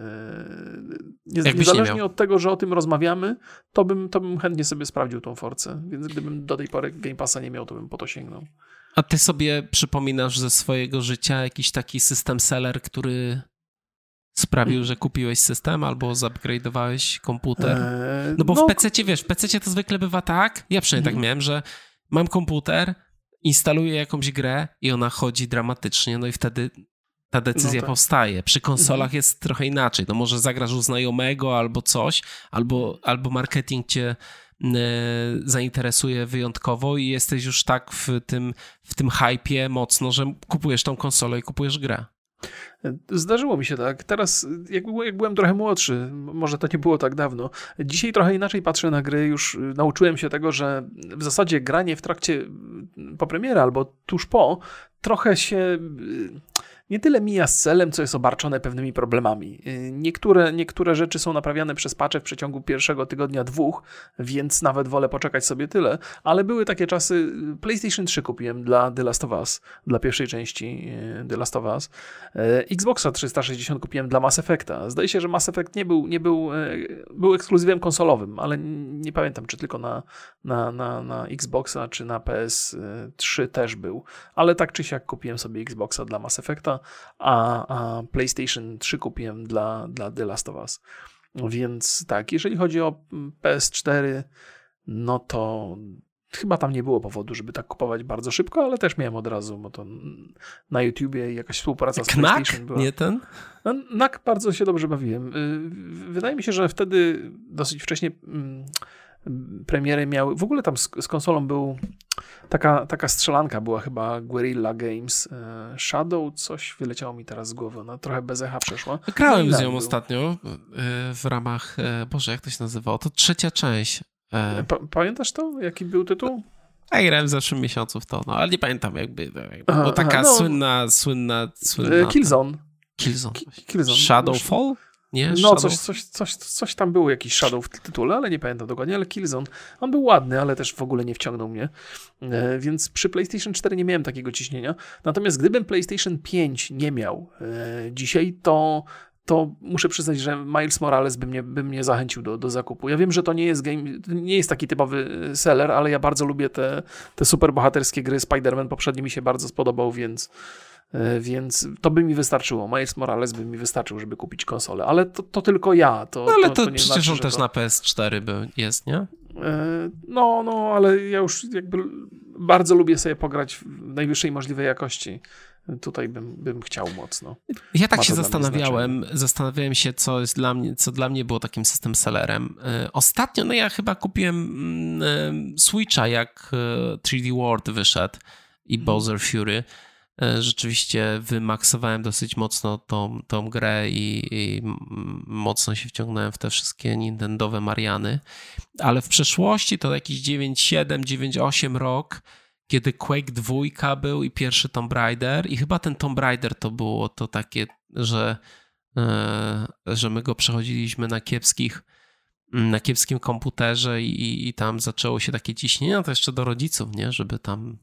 niezależnie od tego, że o tym rozmawiamy, to bym, to bym chętnie sobie sprawdził tą Forcę. Więc gdybym do tej pory Game Passa nie miał, to bym po to sięgnął. A ty sobie przypominasz ze swojego życia jakiś taki system seller, który sprawił, hmm. że kupiłeś system albo zupgrade'owałeś komputer? Eee, no bo no, w PC, wiesz, w PC to zwykle bywa tak, ja przynajmniej tak hmm. miałem, że mam komputer, instaluję jakąś grę i ona chodzi dramatycznie, no i wtedy ta decyzja no tak. powstaje. Przy konsolach mhm. jest trochę inaczej. No może zagrasz u znajomego albo coś, albo, albo marketing cię e, zainteresuje wyjątkowo i jesteś już tak w tym, w tym hypie mocno, że kupujesz tą konsolę i kupujesz grę. Zdarzyło mi się tak. Teraz, jak, jak, byłem trochę młodszy, może to nie było tak dawno, dzisiaj trochę inaczej patrzę na gry. Już nauczyłem się tego, że w zasadzie granie w trakcie po premierze albo tuż po trochę się nie tyle mija z celem, co jest obarczone pewnymi problemami. Y, niektóre, niektóre rzeczy są naprawiane przez patche w przeciągu pierwszego tygodnia, dwóch, więc nawet wolę poczekać sobie tyle, ale były takie czasy, y, PlayStation 3 kupiłem dla The Last of Us, dla pierwszej części y, The Last of Us, Xboxa 360 kupiłem dla Mass Effecta. Zdaje się, że Mass Effect nie był, nie był, był ekskluzywem konsolowym, ale nie pamiętam, czy tylko na, na, na, na Xboxa, czy na PS3 też był, ale tak czy siak kupiłem sobie Xboxa dla Mass Effecta, a, a PlayStation 3 kupiłem dla, dla The Last of Us. Więc tak, jeżeli chodzi o PS4, no to chyba tam nie było powodu, żeby tak kupować bardzo szybko, ale też miałem od razu, bo to na YouTubie jakaś współpraca z Knack? PlayStation była. Nie ten? No, Knack bardzo się dobrze bawiłem. Y, wydaje mi się, że wtedy dosyć wcześnie mm, premiery miały, w ogóle tam z, z konsolą był taka, taka strzelanka była chyba Guerrilla Games e, Shadow, coś wyleciało mi teraz z głowy, no trochę bez echa przeszła. Grałem no z nią był. ostatnio e, w ramach, e, Boże, jak to się nazywało? To trzecia część. Pa, pamiętasz to? Jaki był tytuł? Ja grałem w zeszłym miesiącu w to, no ale nie pamiętam jakby, jakby aha, taka aha, no, słynna, słynna, słynna... Killzone. Killzone. Killzone. Shadowfall? Nie? No, coś, coś, coś, coś tam było, jakiś Shadow w tytule, ale nie pamiętam dokładnie, ale Killzone, on był ładny, ale też w ogóle nie wciągnął mnie, e, więc przy PlayStation 4 nie miałem takiego ciśnienia. Natomiast gdybym PlayStation 5 nie miał e, dzisiaj, to to muszę przyznać, że Miles Morales by mnie, by mnie zachęcił do, do zakupu. Ja wiem, że to nie jest game, nie jest taki typowy e, seller, ale ja bardzo lubię te, te superbohaterskie gry. Spider-Man poprzedni mi się bardzo spodobał, więc więc to by mi wystarczyło. Miles Morales by mi wystarczył, żeby kupić konsolę, ale to, to tylko ja. To, no ale to, to, to przecież znaczy, on też na PS4 by jest, nie? E, no, no, ale ja już jakby bardzo lubię sobie pograć w najwyższej możliwej jakości. Tutaj bym, bym chciał mocno. Ja tak się zastanawiałem, zastanawiałem się, co jest dla mnie, co dla mnie było takim system sellerem. E, ostatnio, no ja chyba kupiłem mm, Switcha, jak 3D World wyszedł i mhm. Bowser Fury. E, rzeczywiście wymaksowałem dosyć mocno tą, tą grę i, i, mocno się wciągnąłem w te wszystkie Nintendowe Mariany. Ale w przeszłości to jakiś 9.7, 9.8 rok, kiedy Quake 2 był i pierwszy Tomb Raider. I chyba ten Tomb Raider to było to takie, że, e, że my go przechodziliśmy na kiepskich na kiepskim komputerze i, i tam zaczęło się takie ciśnienie, no to jeszcze do rodziców, nie, żeby tam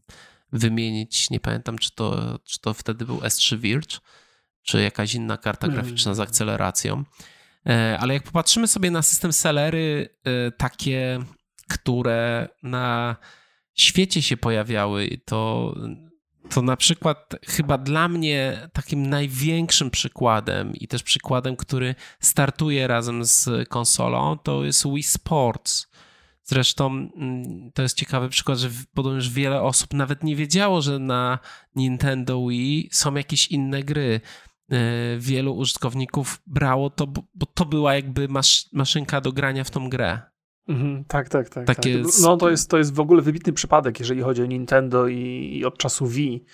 wymienić, nie pamiętam, czy to, czy to wtedy był S3 Virge, czy jakaś inna karta mm. graficzna z akceleracją. E, ale jak popatrzymy sobie na system sellery, e, takie, które na świecie się pojawiały, to, to na przykład chyba dla mnie takim największym przykładem i też przykładem, który startuje razem z konsolą, to jest Wii Sports. Zresztą mm, to jest ciekawy przykład, że podobnież wiele osób nawet nie wiedziało, że na Nintendo Wii są jakieś inne gry. E, wielu użytkowników brało to, bo to była jakby masz, maszynka do grania w tą grę. Mhm, tak, tak, tak. Takie tak. No to jest, to jest w ogóle wybitny przypadek, jeżeli chodzi o Nintendo i, i od czasu Wii.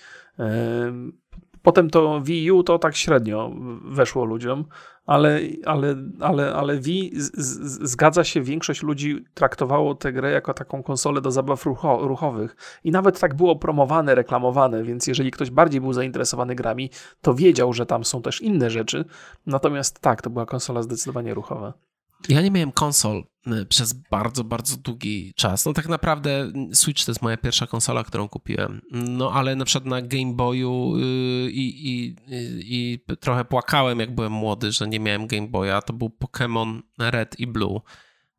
Potem to Wii U to tak średnio weszło ludziom, ale, ale, ale, ale Wii z, z, zgadza się, większość ludzi traktowało tę grę jako taką konsolę do zabaw rucho, ruchowych i nawet tak było promowane, reklamowane, więc jeżeli ktoś bardziej był zainteresowany grami, to wiedział, że tam są też inne rzeczy, natomiast tak, to była konsola zdecydowanie ruchowa. Ja nie miałem konsol y, przez bardzo, bardzo długi czas. No tak naprawdę y, Switch to jest moja pierwsza konsola, którą kupiłem. No ale na przykład na Game Boyu y, i, i, i trochę płakałem, jak byłem młody, że nie miałem Game Boya. To był Pokémon Red i Blue.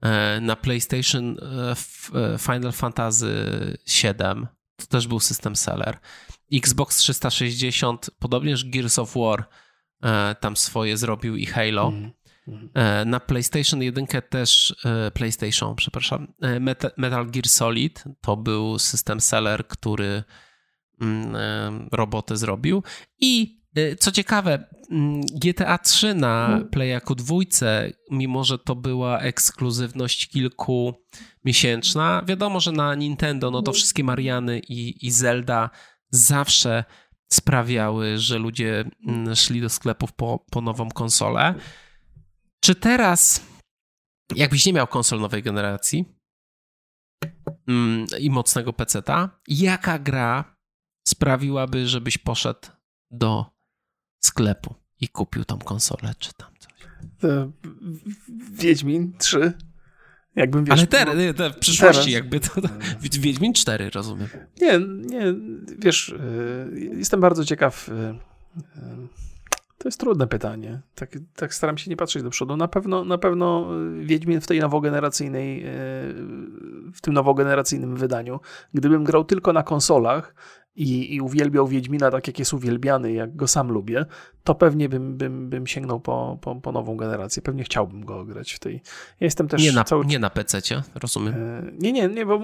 E, na PlayStation e, e, Final Fantasy VII to też był system seller. Xbox 360, podobnież Gears of War tam swoje zrobił i Halo. Mm. E, na PlayStation 1 też, e, PlayStation, przepraszam, e, Metal Gear Solid to był system seller, który mm, robotę zrobił. I co ciekawe, mm, GTA 3 na mhm. Playaku dwójce, mimo że to była ekskluzywność kilkumiesięczna, wiadomo, że na Nintendo no to wszystkie Mariany i, i Zelda zawsze sprawiały, że ludzie mm, szli do sklepów po, po nową konsolę. Czy teraz, jakbyś nie miał konsol nowej generacji mm, i mocnego PC-ta, jaka gra sprawiłaby, żebyś poszedł do sklepu i kupił tą konsolę, czy tam coś? Wiedźmin 3. Jakbym, wiesz, Ale te, w przyszłości teraz. jakby to, to, Wiedźmin 4, rozumiem. Nie, nie, wiesz, y, jestem bardzo ciekaw y, y, to jest trudne pytanie. Tak, tak staram się nie patrzeć do przodu. Na pewno, na pewno y, Wiedźmin w tej nowogeneracyjnej, y, w tym nowogeneracyjnym wydaniu, gdybym grał tylko na konsolach, i, i uwielbiał Wiedźmina tak, jak jest uwielbiany, jak go sam lubię, to pewnie bym, bym, bym sięgnął po, po, po nową generację. Pewnie chciałbym go grać w tej. Ja jestem też. Nie na, cały... nie na PC, rozumiem. E, nie, nie, nie, bo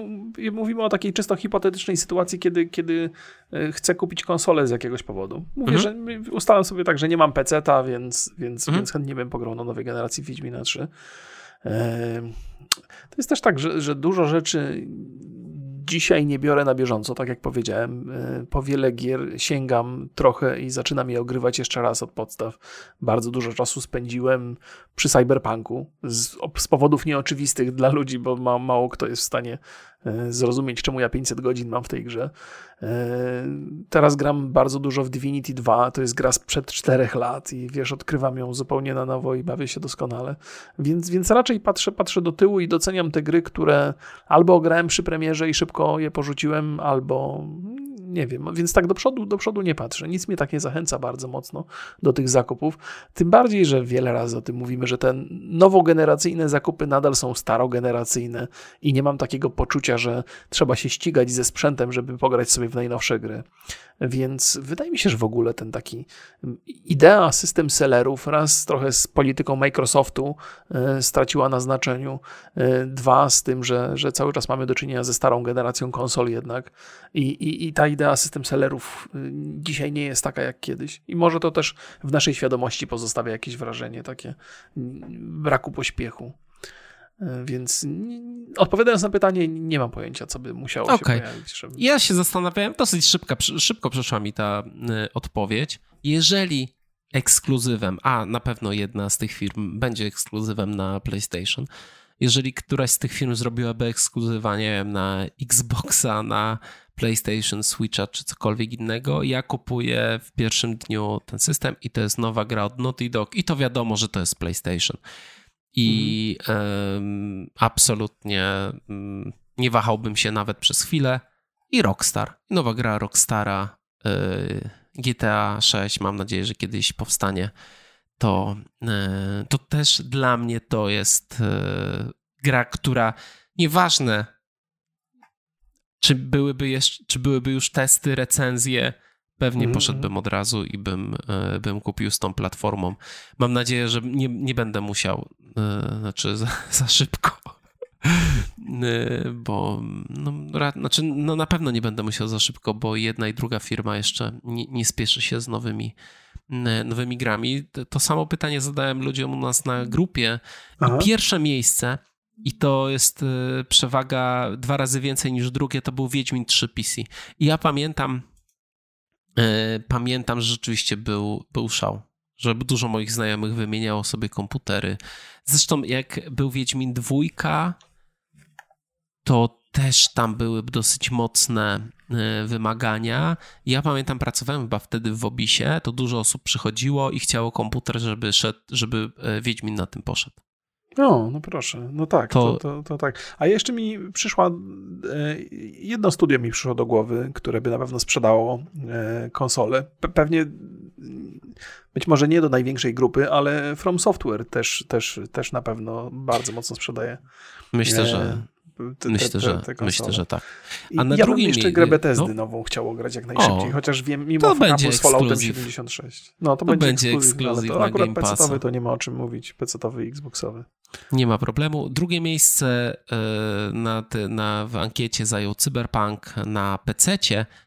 mówimy o takiej czysto hipotetycznej sytuacji, kiedy, kiedy e, chcę kupić konsolę z jakiegoś powodu. Mówię, mhm. że ustalam sobie tak, że nie mam PC-ta, więc, więc, mhm. więc chętnie bym pograł na nowej generacji Wiedźmina 3. To jest też tak, że, że dużo rzeczy dzisiaj nie biorę na bieżąco, tak jak powiedziałem. E, po wiele gier sięgam trochę i zaczynam je ogrywać jeszcze raz od podstaw. Bardzo dużo czasu spędziłem przy Cyberpunku z, z powodów nieoczywistych dla ludzi, bo ma, mało kto jest w stanie zrozumieć, czemu ja 500 godzin mam w tej grze. E, teraz gram bardzo dużo w Divinity 2, to jest gra sprzed 4 lat i wiesz, odkrywam ją zupełnie na nowo i bawię się doskonale. Więc, więc raczej patrzę, patrzę do tyłu i doceniam te gry, które albo grałem przy premierze i szybko je porzuciłem, albo nie wiem, więc tak do przodu, do przodu nie patrzę. Nic mnie tak nie zachęca bardzo mocno do tych zakupów. Tym bardziej, że wiele razy o tym mówimy, że te nowogeneracyjne zakupy nadal są starogeneracyjne i nie mam takiego poczucia, że trzeba się ścigać ze sprzętem, żeby pograć sobie w najnowsze gry. Więc wydaje mi się, że w ogóle ten taki idea system sellerów raz trochę z polityką Microsoftu e, straciła na znaczeniu, e, dwa z tym, że, że cały czas mamy do czynienia ze starą generacją konsol jednak i, i, i ta idea system sellerów e, dzisiaj nie jest taka jak kiedyś i może to też w naszej świadomości pozostawia jakieś wrażenie takie braku pośpiechu. Więc odpowiadając na pytanie, nie mam pojęcia, co by musiało okay. się pojawić. Żeby... Ja się zastanawiałem, dosyć szybka, szybko przeszła mi ta y, odpowiedź. Jeżeli ekskluzywem, a na pewno jedna z tych firm będzie ekskluzywem na PlayStation, jeżeli któraś z tych firm zrobiłaby ekskluzywa, nie wiem, na Xboxa, na PlayStation, Switcha czy cokolwiek innego, ja kupuję w pierwszym dniu ten system i to jest nowa gra od Naughty Dog i to wiadomo, że to jest PlayStation i mhm. absolutnie um, nie wahałbym się nawet przez chwilę. I Rockstar, nowa gra Rockstara, y, GTA 6, mam nadzieję, że kiedyś powstanie. To, y, to też dla mnie to jest y, gra, która nieważne, czy byłyby, jeszcze, czy byłyby już testy, recenzje, Pewnie -hmm. poszedłbym od razu i bym, e, bym kupił z tą platformą. Mam nadzieję, że nie, nie będę musiał, e, znaczy za, [laughs] za szybko, e, bo no, znaczy, no na pewno nie będę musiał za szybko, bo jedna i druga firma jeszcze nie, nie spieszy się z nowymi, nowymi grami. To samo pytanie zadałem ludziom u nas na grupie. Pierwsze miejsce i to jest przewaga dwa razy więcej niż drugie, to był Wiedźmin 3 PC. I ja pamiętam E, pamiętam, że rzeczywiście był, był szał, że dużo moich znajomych wymieniało sobie komputery. Zresztą jak był Wiedźmin dwójka, to też tam były dosyć mocne wymagania. Ja pamiętam, pracowałem chyba wtedy w Obisie, to dużo osób przychodziło i chciało komputer, żeby, szedł, żeby e, Wiedźmin na tym poszedł. No, no proszę, no tak, to... To, to, to, tak. A jeszcze mi przyszła, e, jedno studio mi przyszło do głowy, które by na pewno sprzedało e, konsolę. pewnie, być może nie do największej grupy, ale From Software też, też, też na pewno bardzo mocno sprzedaje. Myślę, e, że te, myślę, te, że, myślę, że tak. A na ja drugim jeszcze grę Bethesdy no? nową chciało grać jak najszybciej, o, chociaż wiem, mimo to będzie z Falloutem 76. No, to, to będzie, będzie ekskluzyw, to akurat PC-owy to nie ma o czym mówić, PC-owy i Xboxowy. Nie ma problemu. Drugie miejsce e, na, te, na, w ankiecie zajął Cyberpunk na PC.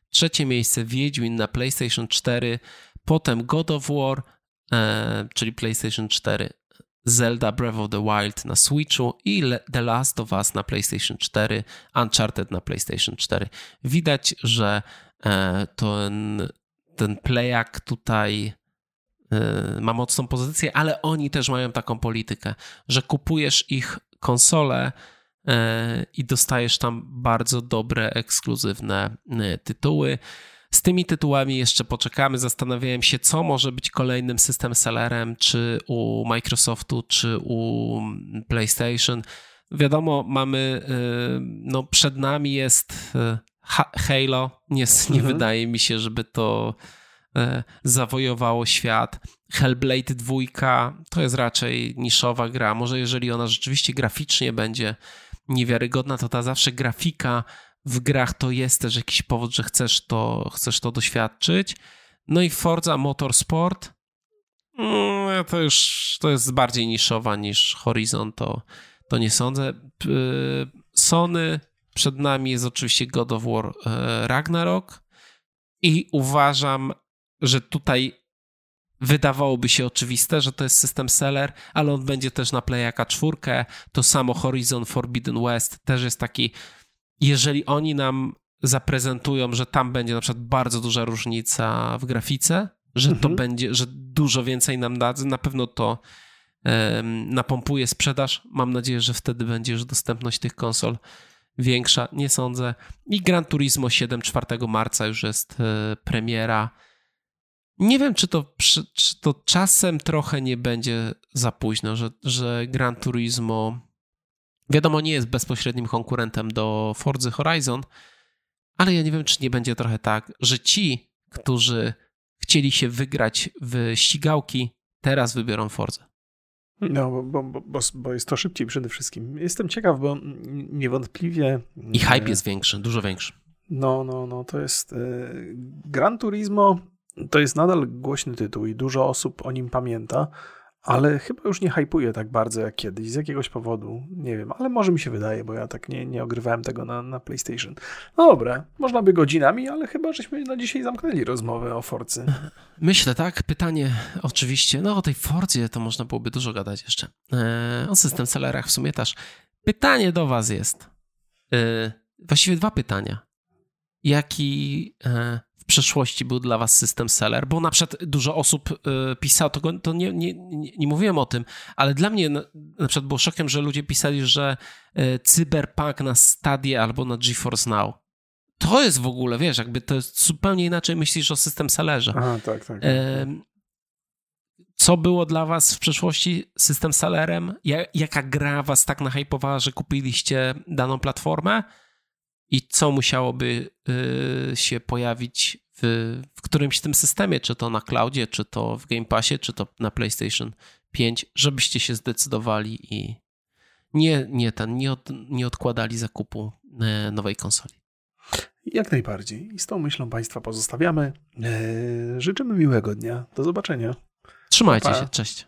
Trzecie miejsce Wiedźmin na PlayStation 4, potem God of War, e, czyli PlayStation 4, Zelda Breath of the Wild na Switchu i The Last of Us na PlayStation 4, Uncharted na PlayStation 4. Widać, że e, ten, ten playak tutaj e, ma mocną pozycję, ale oni też mają taką politykę, że kupujesz ich konsole e, i dostajesz tam bardzo dobre, ekskluzywne tytuły. Z tymi tytułami jeszcze poczekamy. Zastanawiałem się, co może być kolejnym system sellerem, czy u Microsoftu, czy u PlayStation. Wiadomo, mamy, y, no przed nami jest y, Halo. Nie, nie mhm. wydaje mi się, żeby to y, zawojowało świat. Hellblade 2 to jest raczej niszowa gra. Może jeżeli ona rzeczywiście graficznie będzie niewiarygodna, to ta zawsze grafika w grach to jest też jakiś powód, że chcesz to, chcesz to doświadczyć. No i Forza Motorsport mm, to już to jest bardziej niszowa niż Horizon, to, to nie sądzę. Sony, przed nami jest oczywiście God of War e, Ragnarok i uważam, że tutaj wydawałoby się oczywiste, że to jest system seller, ale on będzie też na Playaka 4. To samo Horizon Forbidden West też jest taki, jeżeli oni nam zaprezentują, że tam będzie na przykład bardzo duża różnica w grafice, że mhm. to będzie, że dużo więcej nam dadzą, na pewno to um, napompuje sprzedaż. Mam nadzieję, że wtedy będzie już dostępność tych konsol większa, nie sądzę. I Gran Turismo 7 4 marca już jest e, premiera. Nie wiem, czy to, czy to czasem trochę nie będzie za późno, że, że Gran Turismo wiadomo nie jest bezpośrednim konkurentem do Forza Horizon, ale ja nie wiem, czy nie będzie trochę tak, że ci, którzy chcieli się wygrać w ścigałki, teraz wybiorą Forza. No, bo, bo, bo, bo, jest to szybciej przede wszystkim. Jestem ciekaw, bo niewątpliwie. I hype e, jest większy, dużo większy. No, no, no, to jest. E, Gran Turismo to jest nadal głośny tytuł i dużo osób o nim pamięta ale chyba już nie hypuje tak bardzo jak kiedyś, z jakiegoś powodu, nie wiem, ale może mi się wydaje, bo ja tak nie, nie ogrywałem tego na, na PlayStation. No dobra, można by godzinami, ale chyba żeśmy na dzisiaj zamknęli rozmowę o Forcy. [laughs] Myślę, tak, pytanie oczywiście, no o tej Forcie to można byłoby dużo gadać jeszcze. Eee, o system sellerach w sumie też. Pytanie do was jest, eee, właściwie dwa pytania. Jaki... Eee, przeszłości był dla was system seller, bo na przykład dużo osób y, pisało, to, to nie, nie, nie, mówiłem o tym, ale dla mnie na, na przykład było szokiem, że ludzie pisali, że y, Cyberpunk na Stadie albo na GeForce Now. To jest w ogóle, wiesz, jakby to jest zupełnie inaczej myślisz o system sellerze. Aha, tak, tak. co było dla was w przeszłości system sellerem? Jaka gra was tak nahypowała, że kupiliście daną platformę? I co musiałoby y, się pojawić w, w którymś tym systemie, czy to na cloudzie, czy to w Game Passie, czy to na PlayStation 5, żebyście się zdecydowali i nie, nie, ten, nie, od, nie odkładali zakupu e, nowej konsoli. Jak najbardziej. I z tą myślą Państwa pozostawiamy. E, życzymy miłego dnia. Do zobaczenia. Trzymajcie pa. się. Cześć.